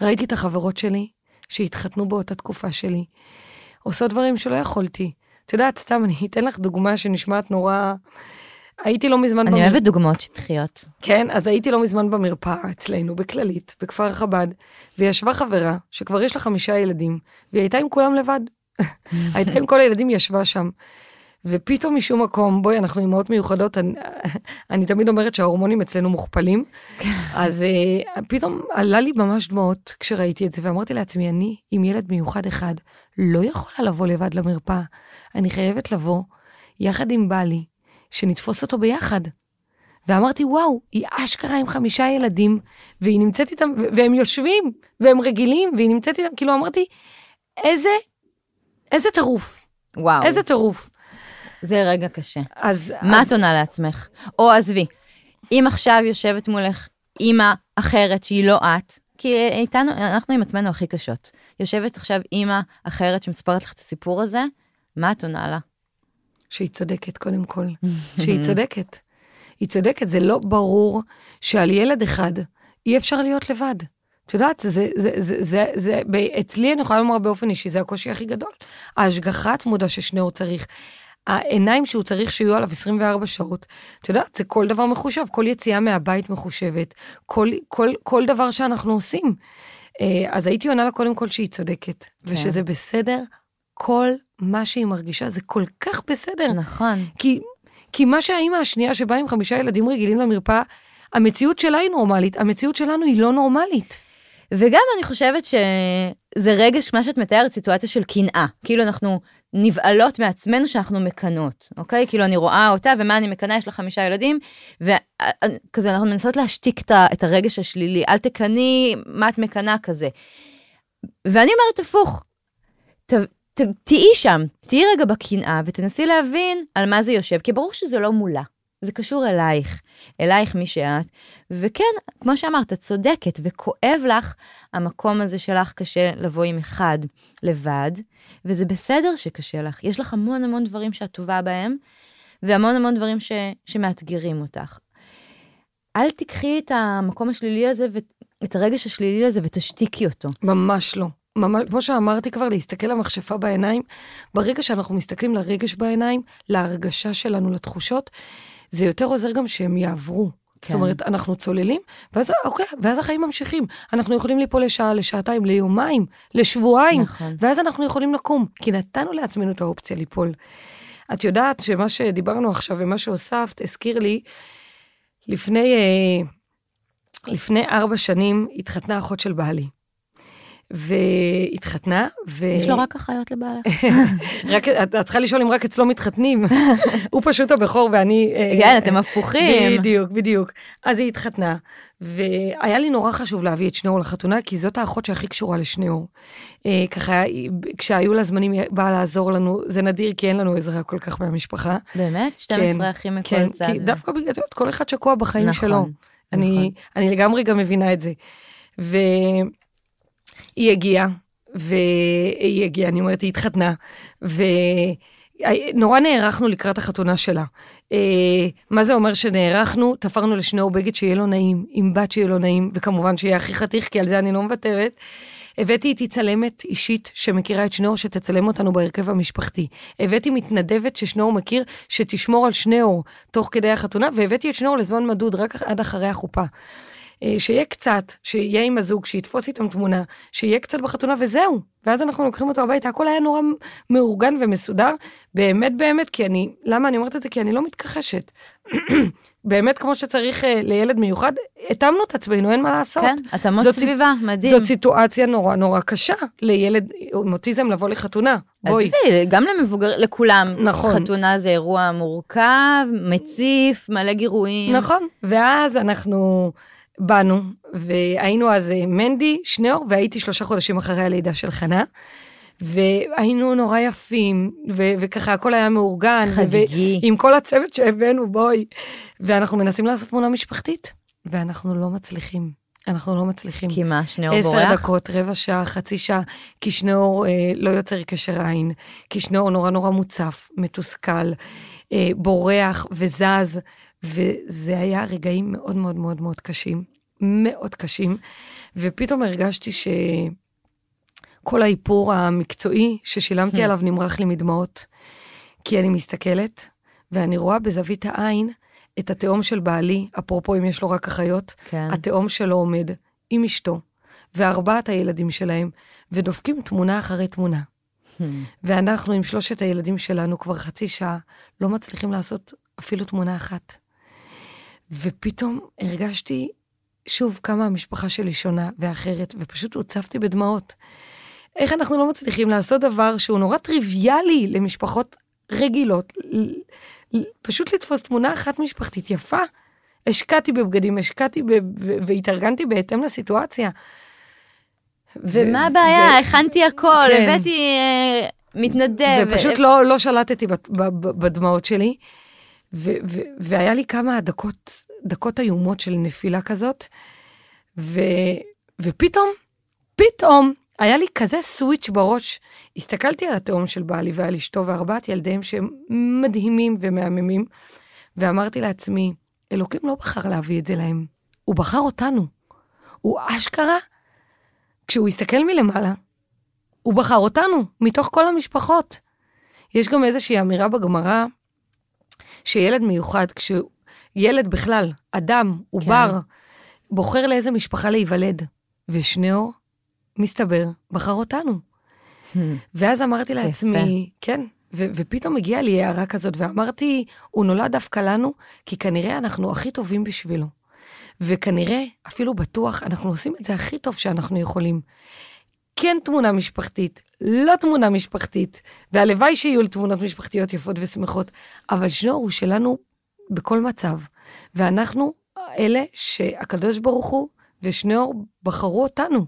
ראיתי את החברות שלי, שהתחתנו באותה תקופה שלי, עושות דברים שלא יכולתי. את יודעת, סתם, אני אתן לך דוגמה שנשמעת נורא... הייתי לא מזמן... אני במר- אוהבת דוגמאות שטחיות. כן, אז הייתי לא מזמן במרפאה אצלנו, בכללית, בכפר חב"ד, וישבה חברה, שכבר יש לה חמישה ילדים, והיא הייתה עם כולם לבד. הייתה עם כל הילדים, ישבה שם. ופתאום משום מקום, בואי, אנחנו אימהות מיוחדות, אני, אני תמיד אומרת שההורמונים אצלנו מוכפלים, אז uh, פתאום עלה לי ממש דמעות כשראיתי את זה, ואמרתי לעצמי, אני עם ילד מיוחד אחד, לא יכולה לבוא לבד למרפאה, אני חייבת לבוא יחד עם בעלי, שנתפוס אותו ביחד. ואמרתי, וואו, היא אשכרה עם חמישה ילדים, והיא נמצאת איתם, והם יושבים, והם רגילים, והיא נמצאת איתם, כאילו אמרתי, איזה, איזה טירוף, וואו. איזה טירוף. זה רגע קשה. אז... מה אז- את עונה לעצמך? או עזבי, אם עכשיו יושבת מולך אימא אחרת שהיא לא את, כי איתנו, אנחנו עם עצמנו הכי קשות. יושבת עכשיו אימא אחרת שמספרת לך את הסיפור הזה, מה את עונה לה? שהיא צודקת, קודם כל. שהיא צודקת. היא צודקת, זה לא ברור שעל ילד אחד אי אפשר להיות לבד. את יודעת, זה, זה, זה, זה, זה, אצלי אני יכולה לומר באופן אישי, זה הקושי הכי גדול. ההשגחה הצמודה ששניאור צריך, העיניים שהוא צריך שיהיו עליו 24 שעות, את יודעת, זה כל דבר מחושב, כל יציאה מהבית מחושבת, כל, כל, כל דבר שאנחנו עושים. אה, אז הייתי עונה לה קודם כל שהיא צודקת, ושזה בסדר, כל מה שהיא מרגישה זה כל כך בסדר. נכון. כי, כי מה שהאימא השנייה שבאה עם חמישה ילדים רגילים למרפאה, המציאות שלה היא נורמלית, המציאות שלנו היא לא נורמלית. וגם אני חושבת שזה רגש, מה שאת מתארת, סיטואציה של קנאה. כאילו אנחנו נבעלות מעצמנו שאנחנו מקנות, אוקיי? כאילו אני רואה אותה, ומה אני מקנאה? יש לה חמישה ילדים, וכזה אנחנו מנסות להשתיק את הרגש השלילי. אל תקנאי, מה את מקנאה כזה. ואני אומרת הפוך, ת, ת, תהיי שם, תהיי רגע בקנאה ותנסי להבין על מה זה יושב, כי ברור שזה לא מולה, זה קשור אלייך, אלייך מי שאת. וכן, כמו שאמרת, את צודקת וכואב לך המקום הזה שלך קשה לבוא עם אחד לבד, וזה בסדר שקשה לך. יש לך המון המון דברים שאת טובה בהם, והמון המון דברים ש, שמאתגרים אותך. אל תיקחי את המקום השלילי הזה, ואת הרגש השלילי הזה ותשתיקי אותו. ממש לא. ממש, כמו שאמרתי כבר, להסתכל למכשפה בעיניים, ברגע שאנחנו מסתכלים לרגש בעיניים, להרגשה שלנו, לתחושות, זה יותר עוזר גם שהם יעברו. כן. זאת אומרת, אנחנו צוללים, ואז, אוקיי, ואז החיים ממשיכים. אנחנו יכולים ליפול לשעה, לשעתיים, ליומיים, לשבועיים, נכון. ואז אנחנו יכולים לקום, כי נתנו לעצמנו את האופציה ליפול. את יודעת שמה שדיברנו עכשיו ומה שהוספת, הזכיר לי, לפני, אה, לפני ארבע שנים התחתנה אחות של בעלי. והתחתנה, ו... יש לו רק אחיות לבעלה. רק, את, צריכה לשאול אם רק אצלו מתחתנים. הוא פשוט הבכור ואני... אה, כן, אתם הפוכים. בדיוק, בדיוק. אז היא התחתנה, והיה לי נורא חשוב להביא את שניאור לחתונה, כי זאת האחות שהכי קשורה לשניאור. אה, ככה, כשהיו לה זמנים, היא באה לעזור לנו, זה נדיר, כי אין לנו עזרה כל כך מהמשפחה. באמת? 12 אחים מכל כן, צד. כי דווקא בגלל, את יודעת, כל אחד שקוע בחיים נכון, שלו. נכון. אני לגמרי גם מבינה את זה. והיא הגיעה, והיא הגיעה, אני אומרת, היא התחתנה, ונורא נערכנו לקראת החתונה שלה. אה, מה זה אומר שנערכנו? תפרנו לשניאור בגד שיהיה לו נעים, עם בת שיהיה לו נעים, וכמובן שיהיה הכי חתיך, כי על זה אני לא מוותרת. הבאתי איתי צלמת אישית שמכירה את שניאור, שתצלם אותנו בהרכב המשפחתי. הבאתי מתנדבת ששניאור מכיר, שתשמור על שניאור תוך כדי החתונה, והבאתי את שניאור לזמן מדוד, רק עד אחרי החופה. אה, שיהיה קצת, שיהיה עם הזוג, שיתפוס איתם תמונה, שיהיה קצת בחתונה וזהו. ואז אנחנו לוקחים אותו הביתה, הכל היה נורא מאורגן ומסודר, באמת באמת, כי אני, למה אני אומרת את זה? כי אני לא מתכחשת. באמת כמו שצריך אה, לילד מיוחד, התאמנו את עצמנו, אין מה לעשות. כן, התאמות סביבה, מדהים. זאת סיטואציה נורא נורא קשה לילד עם אוטיזם לבוא לחתונה. בואי. עזבי, גם למבוגר, לכולם. נכון. חתונה זה אירוע מורכב, מציף, מלא גירויים. נכון, ואז אנחנו באנו, והיינו אז אה, מנדי, שניאור, והייתי שלושה חודשים אחרי הלידה של חנה. והיינו נורא יפים, ו- וככה הכל היה מאורגן. חגיגי. עם כל הצוות שהבאנו, בואי. ואנחנו מנסים לעשות תמונה משפחתית, ואנחנו לא מצליחים. אנחנו לא מצליחים. כי מה, שניאור עשר בורח? דקות, רבע שעה, חצי שעה, כי שניאור אה, לא יוצר קשר עין, כי שניאור נורא נורא מוצף, מתוסכל, אה, בורח וזז, וזה היה רגעים מאוד מאוד מאוד מאוד קשים, מאוד קשים, ופתאום הרגשתי שכל האיפור המקצועי ששילמתי עליו נמרח לי מדמעות, כי אני מסתכלת, ואני רואה בזווית העין את התאום של בעלי, אפרופו אם יש לו רק אחיות, כן. התאום שלו עומד עם אשתו וארבעת הילדים שלהם, ודופקים תמונה אחרי תמונה. ואנחנו עם שלושת הילדים שלנו כבר חצי שעה לא מצליחים לעשות אפילו תמונה אחת. ופתאום הרגשתי שוב כמה המשפחה שלי שונה ואחרת, ופשוט הוצפתי בדמעות. איך אנחנו לא מצליחים לעשות דבר שהוא נורא טריוויאלי למשפחות רגילות, פשוט לתפוס תמונה אחת משפחתית יפה. השקעתי בבגדים, השקעתי ב- ו- והתארגנתי בהתאם לסיטואציה. ומה ו- הבעיה? ו- הכנתי הכל, כן. הבאתי אה, מתנדב. ופשוט לא, לא שלטתי בדמעות שלי. ו- ו- והיה לי כמה דקות, דקות איומות של נפילה כזאת, ו- ופתאום, פתאום, היה לי כזה סוויץ' בראש. הסתכלתי על התאום של בעלי ועל אשתו וארבעת ילדיהם שהם מדהימים ומהממים, ואמרתי לעצמי, אלוקים לא בחר להביא את זה להם, הוא בחר אותנו. הוא אשכרה, כשהוא הסתכל מלמעלה, הוא בחר אותנו, מתוך כל המשפחות. יש גם איזושהי אמירה בגמרא, שילד מיוחד, כשילד בכלל, אדם, עובר, כן. בוחר לאיזה משפחה להיוולד, ושניאור, מסתבר, בחר אותנו. ואז אמרתי לעצמי, כן, ו- ופתאום הגיעה לי הערה כזאת, ואמרתי, הוא נולד דווקא לנו, כי כנראה אנחנו הכי טובים בשבילו. וכנראה, אפילו בטוח, אנחנו עושים את זה הכי טוב שאנחנו יכולים. כן תמונה משפחתית, לא תמונה משפחתית, והלוואי שיהיו תמונות משפחתיות יפות ושמחות, אבל שניאור הוא שלנו בכל מצב. ואנחנו אלה שהקדוש ברוך הוא ושניאור בחרו אותנו.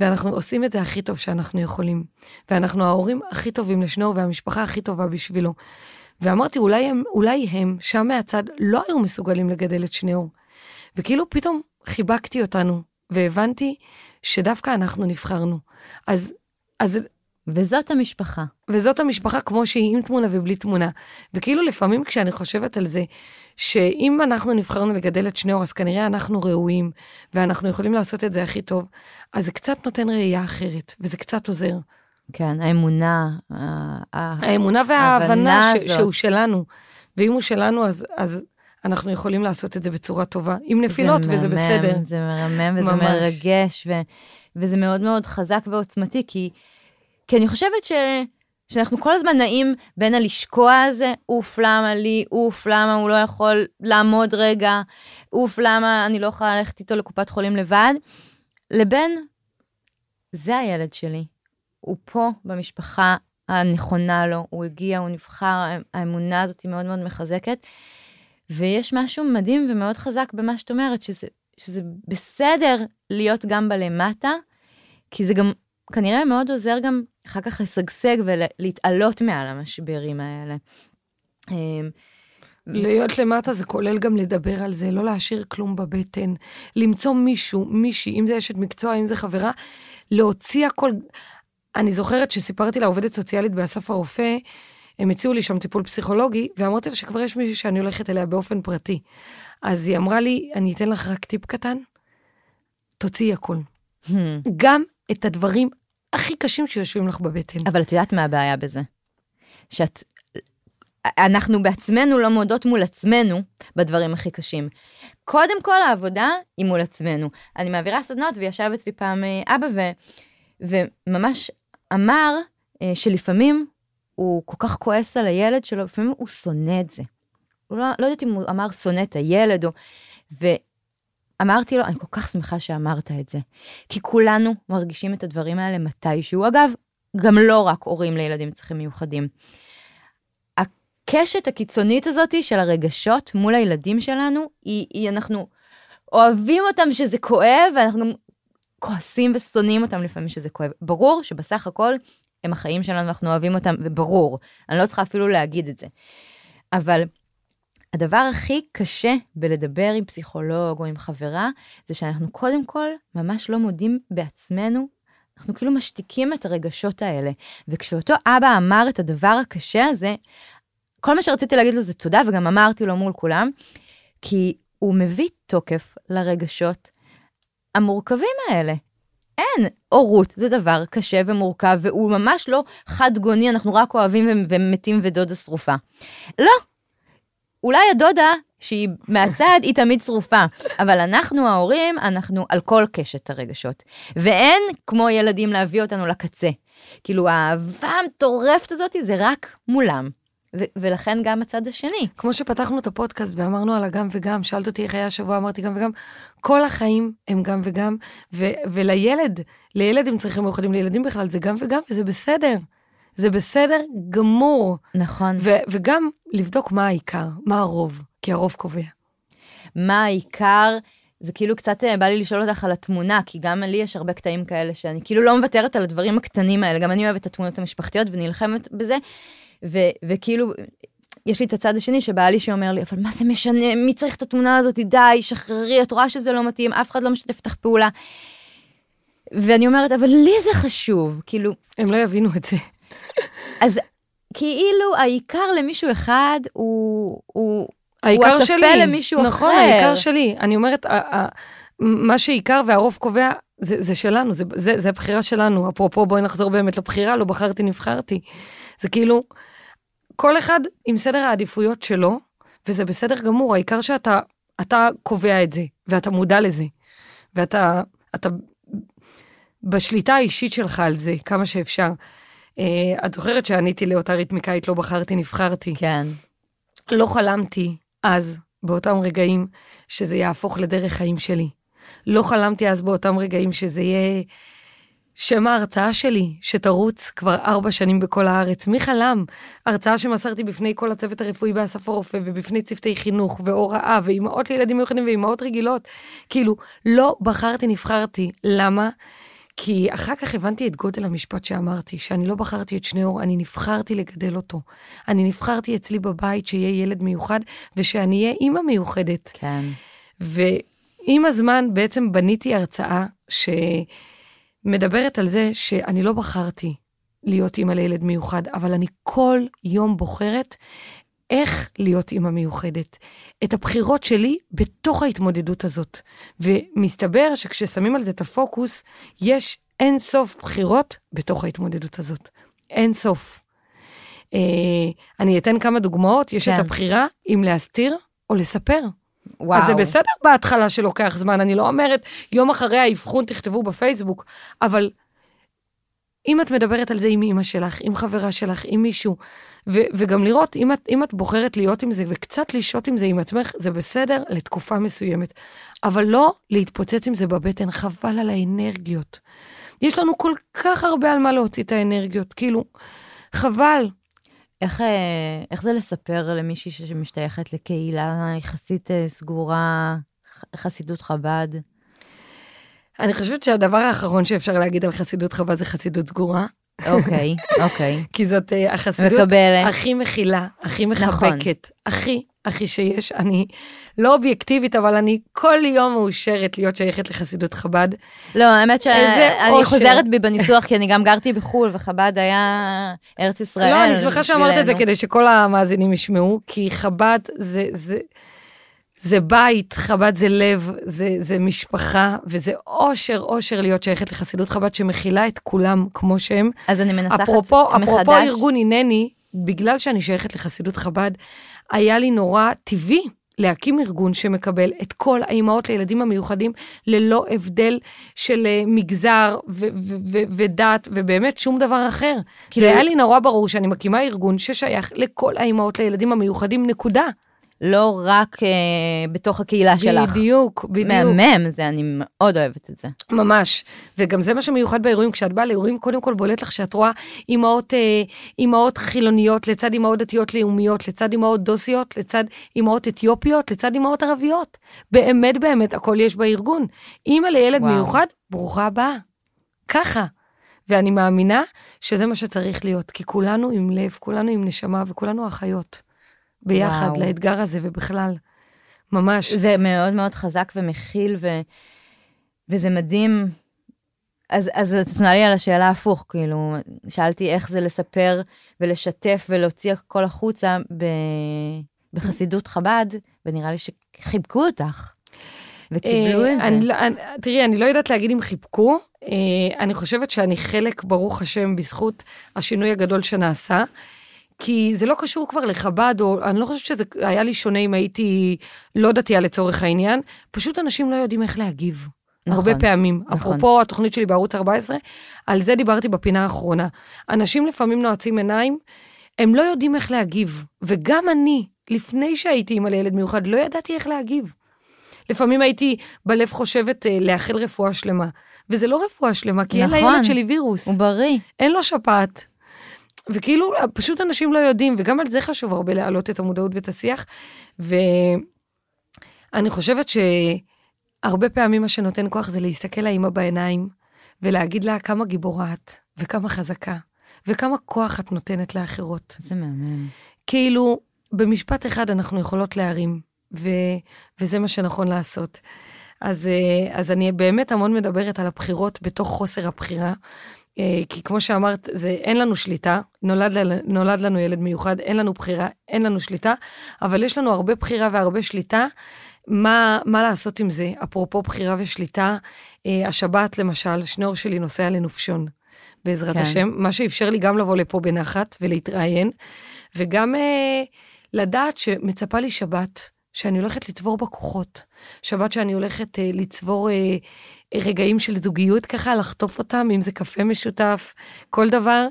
ואנחנו עושים את זה הכי טוב שאנחנו יכולים. ואנחנו ההורים הכי טובים לשניאור והמשפחה הכי טובה בשבילו. ואמרתי, אולי הם, אולי הם, שם מהצד, לא היו מסוגלים לגדל את שניאור. וכאילו פתאום חיבקתי אותנו, והבנתי שדווקא אנחנו נבחרנו. אז, אז, וזאת המשפחה. וזאת המשפחה כמו שהיא עם תמונה ובלי תמונה. וכאילו לפעמים כשאני חושבת על זה, שאם אנחנו נבחרנו לגדל את שניאור, אז כנראה אנחנו ראויים, ואנחנו יכולים לעשות את זה הכי טוב, אז זה קצת נותן ראייה אחרת, וזה קצת עוזר. כן, האמונה. האמונה וההבנה ההבנה ש- הזאת. שהוא שלנו. ואם הוא שלנו, אז, אז אנחנו יכולים לעשות את זה בצורה טובה. עם נפילות, זה וזה מהמם, בסדר. זה מרמם וזה ממש. מרגש, ו, וזה מאוד מאוד חזק ועוצמתי, כי, כי אני חושבת ש, שאנחנו כל הזמן נעים בין הלשקוע הזה, אוף, למה לי, אוף, למה הוא לא יכול לעמוד רגע, אוף, למה אני לא יכולה ללכת איתו לקופת חולים לבד, לבין, זה הילד שלי, הוא פה במשפחה הנכונה לו, הוא הגיע, הוא נבחר, האמונה הזאת היא מאוד מאוד מחזקת. ויש משהו מדהים ומאוד חזק במה שאת אומרת, שזה, שזה בסדר להיות גם בלמטה, כי זה גם כנראה מאוד עוזר גם אחר כך לשגשג ולהתעלות מעל המשברים האלה. אמ, להיות למטה זה כולל גם לדבר על זה, לא להשאיר כלום בבטן, למצוא מישהו, מישהי, אם זה אשת מקצוע, אם זה חברה, להוציא הכל. אני זוכרת שסיפרתי לעובדת סוציאלית באסף הרופא, הם הציעו לי שם טיפול פסיכולוגי, ואמרתי לה שכבר יש מישהי שאני הולכת אליה באופן פרטי. אז היא אמרה לי, אני אתן לך רק טיפ קטן, תוציאי הכל. גם את הדברים הכי קשים שיושבים לך בבטן. אבל את יודעת מה הבעיה בזה? שאת... אנחנו בעצמנו לא מודות מול עצמנו בדברים הכי קשים. קודם כל העבודה היא מול עצמנו. אני מעבירה סדנות וישב אצלי פעם אה, אבא ו, וממש אמר אה, שלפעמים הוא כל כך כועס על הילד שלו, לפעמים הוא שונא את זה. הוא לא, לא יודעת אם הוא אמר שונא את הילד או... ואמרתי לו, אני כל כך שמחה שאמרת את זה. כי כולנו מרגישים את הדברים האלה מתישהו. אגב, גם לא רק הורים לילדים עם צרכים מיוחדים. הקשת הקיצונית הזאת של הרגשות מול הילדים שלנו, היא, היא אנחנו אוהבים אותם שזה כואב, ואנחנו גם כועסים ושונאים אותם לפעמים שזה כואב. ברור שבסך הכל הם החיים שלנו, אנחנו אוהבים אותם, וברור. אני לא צריכה אפילו להגיד את זה. אבל הדבר הכי קשה בלדבר עם פסיכולוג או עם חברה, זה שאנחנו קודם כל ממש לא מודים בעצמנו, אנחנו כאילו משתיקים את הרגשות האלה. וכשאותו אבא אמר את הדבר הקשה הזה, כל מה שרציתי להגיד לו זה תודה, וגם אמרתי לו מול כולם, כי הוא מביא תוקף לרגשות המורכבים האלה. אין, הורות זה דבר קשה ומורכב, והוא ממש לא חד גוני, אנחנו רק אוהבים ומתים ודודה שרופה. לא. אולי הדודה שהיא מהצד היא תמיד שרופה, אבל אנחנו ההורים, אנחנו על כל קשת הרגשות. ואין כמו ילדים להביא אותנו לקצה. כאילו האהבה המטורפת הזאת זה רק מולם. ו- ולכן גם הצד השני. כמו שפתחנו את הפודקאסט ואמרנו על הגם וגם, שאלת אותי איך היה השבוע, אמרתי גם וגם, כל החיים הם גם וגם, ו- ולילד, לילד עם צרכים מיוחדים, לילדים בכלל זה גם וגם, וזה בסדר. זה בסדר גמור. נכון. ו- וגם לבדוק מה העיקר, מה הרוב, כי הרוב קובע. מה העיקר, זה כאילו קצת אה, בא לי לשאול אותך על התמונה, כי גם לי יש הרבה קטעים כאלה שאני כאילו לא מוותרת על הדברים הקטנים האלה, גם אני אוהבת את התמונות המשפחתיות ונלחמת בזה, ו, וכאילו, יש לי את הצד השני שבעלי שאומר לי, אבל מה זה משנה, מי צריך את התמונה הזאת, די, שחררי, את רואה שזה לא מתאים, אף אחד לא משתף איתך פעולה. ואני אומרת, אבל לי זה חשוב, כאילו... הם לא יבינו את זה. אז כאילו העיקר למישהו אחד הוא, הוא, העיקר הוא שלי. הטפל למישהו נכון, אחר. העיקר שלי. אני אומרת, מה שעיקר והרוב קובע, זה, זה שלנו, זה, זה, זה הבחירה שלנו. אפרופו, בואי נחזור באמת לבחירה, לא בחרתי, נבחרתי. זה כאילו, כל אחד עם סדר העדיפויות שלו, וזה בסדר גמור, העיקר שאתה אתה קובע את זה, ואתה מודע לזה, ואתה אתה בשליטה האישית שלך על זה, כמה שאפשר. Uh, את זוכרת שעניתי לאותה ריתמיקאית, לא בחרתי, נבחרתי. כן. לא חלמתי אז, באותם רגעים, שזה יהפוך לדרך חיים שלי. לא חלמתי אז באותם רגעים שזה יהיה שם ההרצאה שלי, שתרוץ כבר ארבע שנים בכל הארץ. מי חלם? הרצאה שמסרתי בפני כל הצוות הרפואי באסף הרופא, ובפני צוותי חינוך והוראה, ואימהות לילדים מיוחדים ואימהות רגילות. כאילו, לא בחרתי, נבחרתי. למה? כי אחר כך הבנתי את גודל המשפט שאמרתי, שאני לא בחרתי את שניאור, אני נבחרתי לגדל אותו. אני נבחרתי אצלי בבית שיהיה ילד מיוחד, ושאני אהיה אימא מיוחדת. כן. ועם הזמן בעצם בניתי הרצאה שמדברת על זה שאני לא בחרתי להיות אימא לילד מיוחד, אבל אני כל יום בוחרת איך להיות אימא מיוחדת. את הבחירות שלי בתוך ההתמודדות הזאת. ומסתבר שכששמים על זה את הפוקוס, יש אין סוף בחירות בתוך ההתמודדות הזאת. אין סוף. אה, אני אתן כמה דוגמאות, יש כן. את הבחירה אם להסתיר או לספר. וואו. אז זה בסדר בהתחלה שלוקח זמן, אני לא אומרת יום אחרי האבחון תכתבו בפייסבוק, אבל אם את מדברת על זה עם אימא שלך, עם חברה שלך, עם מישהו, ו- וגם לראות, אם את, אם את בוחרת להיות עם זה וקצת לשהות עם זה עם עצמך, זה בסדר לתקופה מסוימת, אבל לא להתפוצץ עם זה בבטן, חבל על האנרגיות. יש לנו כל כך הרבה על מה להוציא את האנרגיות, כאילו, חבל. איך, אה, איך זה לספר למישהי שמשתייכת לקהילה יחסית אה, סגורה, חסידות חב"ד? אני חושבת שהדבר האחרון שאפשר להגיד על חסידות חב"ד זה חסידות סגורה, אוקיי, אוקיי. כי זאת אה, החסידות מקבלת. הכי מכילה, הכי נכון. מחבקת, הכי, הכי שיש. אני לא אובייקטיבית, אבל אני כל יום מאושרת להיות שייכת לחסידות חב"ד. לא, האמת שאני. חוזרת בי בניסוח, כי אני גם גרתי בחו"ל, וחב"ד היה ארץ ישראל. לא, אני שמחה שאמרת את זה. כדי שכל המאזינים ישמעו, כי חב"ד זה, זה, בית, חב"ד זה לב, זה, זה משפחה, וזה אושר, אושר להיות שייכת לחסידות חב"ד שמכילה את כולם כמו שהם. אז אני מנסחת אפרופו, אפרופו מחדש. ארגון הנני, בגלל שאני שייכת לחסידות חב"ד, היה לי נורא טבעי להקים ארגון שמקבל את כל האימהות לילדים המיוחדים ללא הבדל של אה, מגזר ו- ו- ו- ודת ובאמת שום דבר אחר. כי כאילו- זה היה לי נורא ברור שאני מקימה ארגון ששייך לכל האימהות לילדים המיוחדים, נקודה. לא רק אה, בתוך הקהילה שלך. בדיוק, בדיוק. מהמם, זה, אני מאוד אוהבת את זה. ממש, וגם זה מה שמיוחד באירועים, כשאת באה לאירועים, קודם כל בולט לך שאת רואה אימהות, אה, אימהות חילוניות לצד אימהות דתיות לאומיות, לצד אימהות דוסיות, לצד אימהות אתיופיות, לצד אימהות ערביות. באמת באמת הכל יש בארגון. אימא לילד וואו. מיוחד, ברוכה הבאה. ככה. ואני מאמינה שזה מה שצריך להיות, כי כולנו עם לב, כולנו עם נשמה וכולנו אחיות. ביחד וואו. לאתגר הזה ובכלל. ממש. זה מאוד מאוד חזק ומכיל, ו... וזה מדהים. אז, אז את עונה לי על השאלה הפוך, כאילו, שאלתי איך זה לספר ולשתף ולהוציא הכל החוצה ב... בחסידות חב"ד, ונראה לי שחיבקו אותך. וקיבלו אה, את זה. אני לא- אני- תראי, אני לא יודעת להגיד אם חיבקו, אה, אני חושבת שאני חלק, ברוך השם, בזכות השינוי הגדול שנעשה, כי זה לא קשור כבר לחב"ד, או אני לא חושבת שזה היה לי שונה אם הייתי לא דתייה לצורך העניין, פשוט אנשים לא יודעים איך להגיב. נכון, הרבה פעמים. נכון. אפרופו התוכנית שלי בערוץ 14, על זה דיברתי בפינה האחרונה. אנשים לפעמים נועצים עיניים, הם לא יודעים איך להגיב. וגם אני, לפני שהייתי אימא לילד מיוחד, לא ידעתי איך להגיב. לפעמים הייתי בלב חושבת אה, לאחל רפואה שלמה, וזה לא רפואה שלמה, כי אין נכון. לילד שלי וירוס, הוא בריא. אין לו שפעת. וכאילו, פשוט אנשים לא יודעים, וגם על זה חשוב הרבה להעלות את המודעות ואת השיח. ואני חושבת הרבה פעמים מה שנותן כוח זה להסתכל לאימא בעיניים ולהגיד לה כמה גיבורה את וכמה חזקה וכמה כוח את נותנת לאחרות. זה מהמם. כאילו, במשפט אחד אנחנו יכולות להרים, ו, וזה מה שנכון לעשות. אז, אה, אז אני באמת המון מדברת על הבחירות בתוך חוסר הבחירה. אה, כי כמו שאמרת, זה, אין לנו שליטה, נולד, נולד לנו ילד מיוחד, אין לנו בחירה, אין לנו שליטה, אבל יש לנו הרבה בחירה והרבה שליטה. מה, מה לעשות עם זה? אפרופו בחירה ושליטה, אה, השבת למשל, שניאור שלי נוסע לנופשון, בעזרת כן. השם, מה שאפשר לי גם לבוא לפה בנחת ולהתראיין, וגם אה, לדעת שמצפה לי שבת, שאני הולכת לצבור בה כוחות. שבת שאני הולכת אה, לצבור אה, רגעים של זוגיות ככה, לחטוף אותם, אם זה קפה משותף, כל דבר.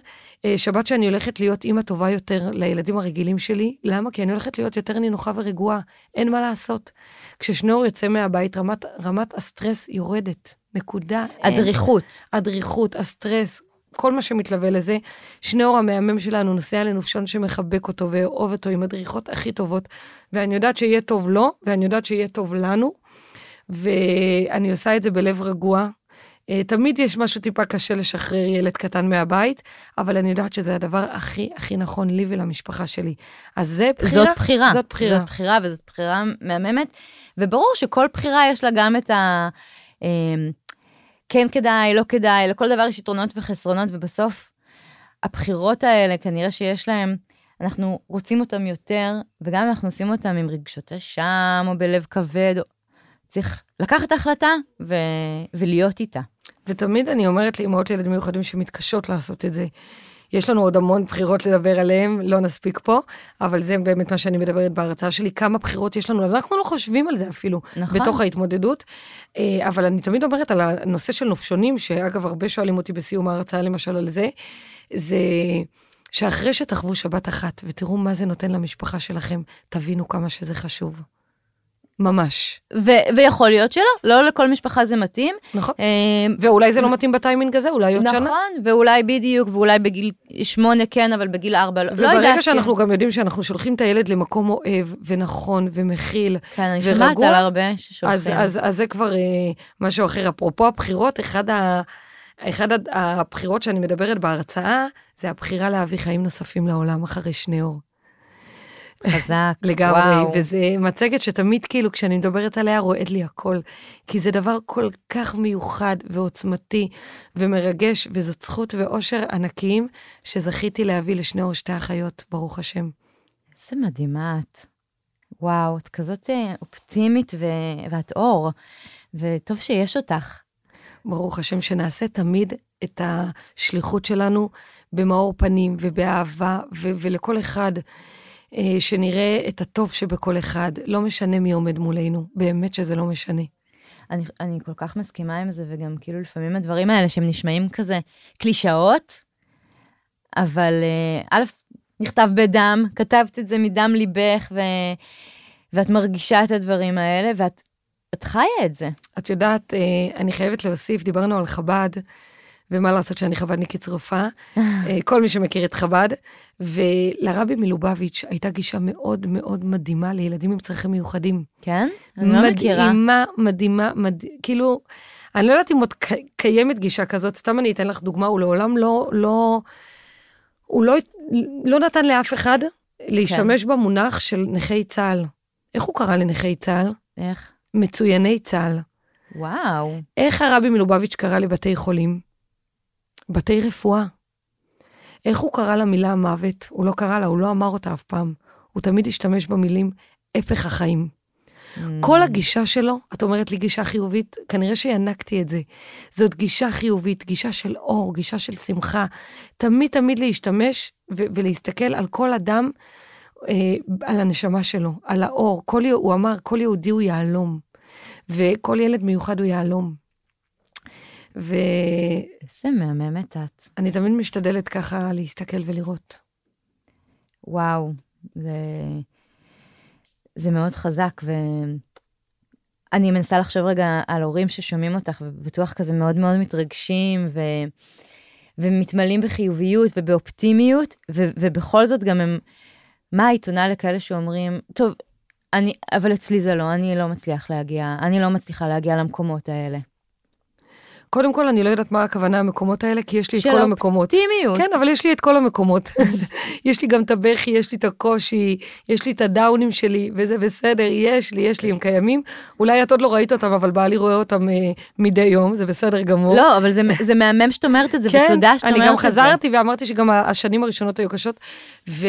אה, שבת שאני הולכת להיות אימא טובה יותר לילדים הרגילים שלי. למה? כי אני הולכת להיות יותר נינוחה ורגועה, אין מה לעשות. כששנור יוצא מהבית, רמת, רמת הסטרס יורדת, נקודה. הדריכות. הדריכות, הסטרס, כל מה שמתלווה לזה. שניאור המהמם שלנו נוסע לנופשון שמחבק אותו ואוהב אותו עם הדריכות הכי טובות, ואני יודעת שיהיה טוב לו, ואני יודעת שיהיה טוב לנו, ואני עושה את זה בלב רגוע. אה, תמיד יש משהו טיפה קשה לשחרר ילד קטן מהבית, אבל אני יודעת שזה הדבר הכי הכי נכון לי ולמשפחה שלי. אז זה בחירה. זאת בחירה. זאת בחירה. זאת בחירה, וזאת בחירה מהממת. וברור שכל בחירה יש לה גם את ה... אה, כן כדאי, לא כדאי, לכל דבר יש יתרונות וחסרונות, ובסוף הבחירות האלה, כנראה שיש להם, אנחנו רוצים אותם יותר, וגם אם אנחנו עושים אותם עם רגשות אשם, או בלב כבד, צריך לקחת החלטה ו... ולהיות איתה. ותמיד אני אומרת לאמהות לילדים מיוחדים שמתקשות לעשות את זה, יש לנו עוד המון בחירות לדבר עליהן, לא נספיק פה, אבל זה באמת מה שאני מדברת בהרצאה שלי, כמה בחירות יש לנו, אנחנו לא חושבים על זה אפילו, נכון. בתוך ההתמודדות. אה, אבל אני תמיד אומרת על הנושא של נופשונים, שאגב, הרבה שואלים אותי בסיום ההרצאה למשל על זה, זה... שאחרי שתחוו שבת אחת ותראו מה זה נותן למשפחה שלכם, תבינו כמה שזה חשוב. ממש. ו- ויכול להיות שלא, לא לכל משפחה זה מתאים. נכון. אה, ואולי זה לא מתאים בטיימינג הזה, אולי עוד נכון, שנה. נכון, ואולי בדיוק, ואולי בגיל שמונה כן, אבל בגיל ארבע לא. לא יודעת. וברגע שאנחנו כן. גם יודעים שאנחנו שולחים את הילד למקום אוהב, ונכון, ומכיל, כן, אני שומעת על הרבה ששולחים. אז, אז, אז זה כבר אה, משהו אחר. אפרופו הבחירות, אחד ה... אחד הבחירות שאני מדברת בהרצאה, זה הבחירה להביא חיים נוספים לעולם אחרי שני אור. חזק, לגמרי, וואו. וזה מצגת שתמיד כאילו כשאני מדברת עליה רועד לי הכל, כי זה דבר כל כך מיוחד ועוצמתי ומרגש, וזאת זכות ואושר ענקיים שזכיתי להביא לשני או שתי אחיות, ברוך השם. איזה מדהימה את. וואו, את כזאת אה, אופטימית ו... ואת אור, וטוב שיש אותך. ברוך השם, שנעשה תמיד את השליחות שלנו במאור פנים ובאהבה, ו- ולכל אחד שנראה את הטוב שבכל אחד, לא משנה מי עומד מולנו, באמת שזה לא משנה. אני, אני כל כך מסכימה עם זה, וגם כאילו לפעמים הדברים האלה שהם נשמעים כזה קלישאות, אבל אה, א', נכתב בדם, כתבת את זה מדם ליבך, ו, ואת מרגישה את הדברים האלה, ואת את חיה את זה. את יודעת, אה, אני חייבת להוסיף, דיברנו על חב"ד, ומה לעשות שאני חב"דניקית צרופה, אה, כל מי שמכיר את חב"ד, ולרבי מלובביץ' הייתה גישה מאוד מאוד מדהימה לילדים עם צרכים מיוחדים. כן? אני לא מכירה. מדהימה, מדהימה, מדהימה, כאילו, אני לא יודעת אם עוד קיימת גישה כזאת, סתם אני אתן לך דוגמה, הוא לעולם לא, לא, הוא לא, לא נתן לאף אחד להשתמש כן. במונח של נכי צה"ל. איך הוא קרא לנכי צה"ל? איך? מצויני צה"ל. וואו. איך הרבי מלובביץ' קרא לבתי חולים? בתי רפואה. איך הוא קרא למילה מוות? הוא לא קרא לה, הוא לא אמר אותה אף פעם. הוא תמיד השתמש במילים הפך החיים. Mm. כל הגישה שלו, את אומרת לי גישה חיובית, כנראה שינקתי את זה. זאת גישה חיובית, גישה של אור, גישה של שמחה. תמיד תמיד להשתמש ו- ולהסתכל על כל אדם, אה, על הנשמה שלו, על האור. כל, הוא אמר, כל יהודי הוא יהלום, וכל ילד מיוחד הוא יהלום. ו... איזה מהממת את. אני תמיד משתדלת ככה להסתכל ולראות. וואו, זה, זה מאוד חזק, ואני מנסה לחשוב רגע על הורים ששומעים אותך, ובטוח כזה מאוד מאוד מתרגשים, ו... ומתמלאים בחיוביות ובאופטימיות, ו... ובכל זאת גם הם, מה העיתונה לכאלה שאומרים, טוב, אני, אבל אצלי זה לא, אני לא מצליח להגיע, אני לא מצליחה להגיע למקומות האלה. קודם כל, אני לא יודעת מה הכוונה המקומות האלה, כי יש לי את של כל המקומות. אופטימיות. כן, אבל יש לי את כל המקומות. יש לי גם את הבכי, יש לי את הקושי, יש לי את הדאונים שלי, וזה בסדר, יש לי, יש לי, הם קיימים. אולי את עוד לא ראית אותם, אבל בעלי רואה אותם אה, מדי יום, זה בסדר גמור. לא, אבל זה, זה מהמם שאת אומרת את זה, כן, ותודה שאת אומרת את אני זה. גם חזרתי ואמרתי שגם השנים הראשונות היו קשות, ו...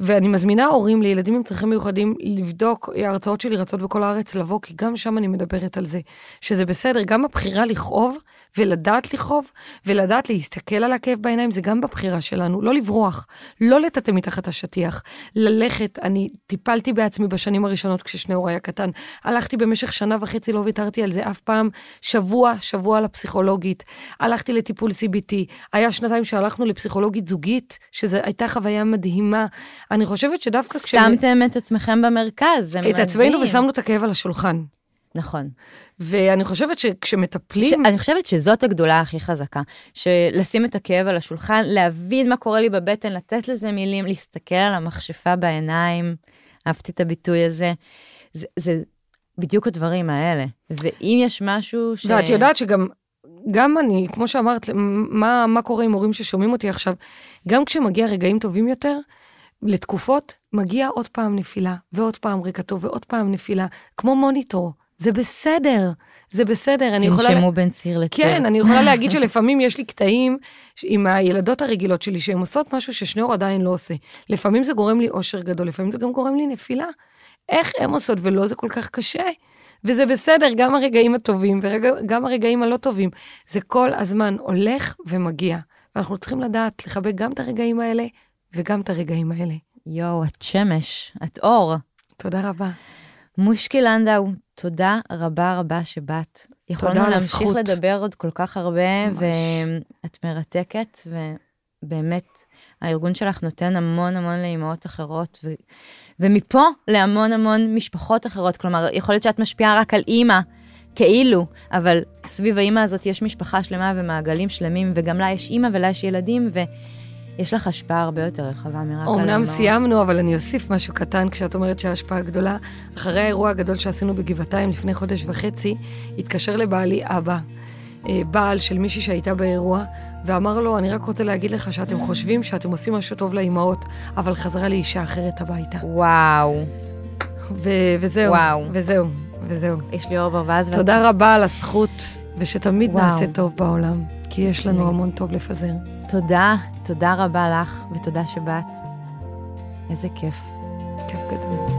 ואני מזמינה הורים לילדים עם צרכים מיוחדים לבדוק, ההרצאות שלי רצות בכל הארץ לבוא, כי גם שם אני מדברת על זה, שזה בסדר, גם הבחירה לכאוב ולדעת לכאוב, ולדעת להסתכל על הכאב בעיניים, זה גם בבחירה שלנו, לא לברוח, לא לטאטא מתחת השטיח, ללכת, אני טיפלתי בעצמי בשנים הראשונות כששניאור היה קטן, הלכתי במשך שנה וחצי, לא ויתרתי על זה אף פעם, שבוע, שבוע לפסיכולוגית, הלכתי לטיפול CBT, היה שנתיים שהלכנו לפסיכולוגית זוגית, שזו הייתה חוויה מדהימה, אני חושבת שדווקא כש... שמתם את עצמכם במרכז, זה מדהים. את עצמנו ושמנו את הכאב על השולחן. נכון. ואני חושבת שכשמטפלים... ש... אני חושבת שזאת הגדולה הכי חזקה, שלשים את הכאב על השולחן, להבין מה קורה לי בבטן, לתת לזה מילים, להסתכל על המכשפה בעיניים, אהבתי את הביטוי הזה. זה, זה בדיוק הדברים האלה. ואם יש משהו ש... ואת יודעת שגם גם אני, כמו שאמרת, מה, מה קורה עם הורים ששומעים אותי עכשיו, גם כשמגיע רגעים טובים יותר, לתקופות, מגיע עוד פעם נפילה, ועוד פעם טוב, ועוד פעם נפילה, כמו מוניטור. זה בסדר, זה בסדר. אני יכולה... תנשמו בין ציר לציר. כן, אני יכולה להגיד שלפעמים יש לי קטעים עם הילדות הרגילות שלי, שהן עושות משהו ששניאור עדיין לא עושה. לפעמים זה גורם לי אושר גדול, לפעמים זה גם גורם לי נפילה. איך הן עושות ולא זה כל כך קשה? וזה בסדר, גם הרגעים הטובים וגם הרגעים הלא טובים. זה כל הזמן הולך ומגיע. ואנחנו צריכים לדעת לחבק גם את הרגעים האלה וגם את הרגעים האלה. יואו, את שמש, את אור. תודה רבה. מושקי לנדאו, תודה רבה רבה שבאת. יכולנו להמשיך. לדבר עוד כל כך הרבה, ממש. ואת מרתקת, ובאמת, הארגון שלך נותן המון המון לאימהות אחרות, ו... ומפה להמון המון משפחות אחרות. כלומר, יכול להיות שאת משפיעה רק על אימא, כאילו, אבל סביב האימא הזאת יש משפחה שלמה ומעגלים שלמים, וגם לה יש אימא ולה יש ילדים, ו... יש לך השפעה הרבה יותר רחבה מרק על האמהות. אמנם סיימנו, אבל אני אוסיף משהו קטן כשאת אומרת שההשפעה גדולה. אחרי האירוע הגדול שעשינו בגבעתיים לפני חודש וחצי, התקשר לבעלי אבא, אה, בעל של מישהי שהייתה באירוע, ואמר לו, אני רק רוצה להגיד לך שאתם חושבים שאתם עושים משהו טוב לאימהות, אבל חזרה לאישה אחרת הביתה. וואו. ו- וזהו. וואו. וזהו, וזהו. יש לי אור ברווז. תודה ואת... רבה על הזכות, ושתמיד וואו. נעשה טוב בעולם, כי יש לנו המון טוב לפזר. תודה, תודה רבה לך, ותודה שבאת. איזה כיף. כיף גדול.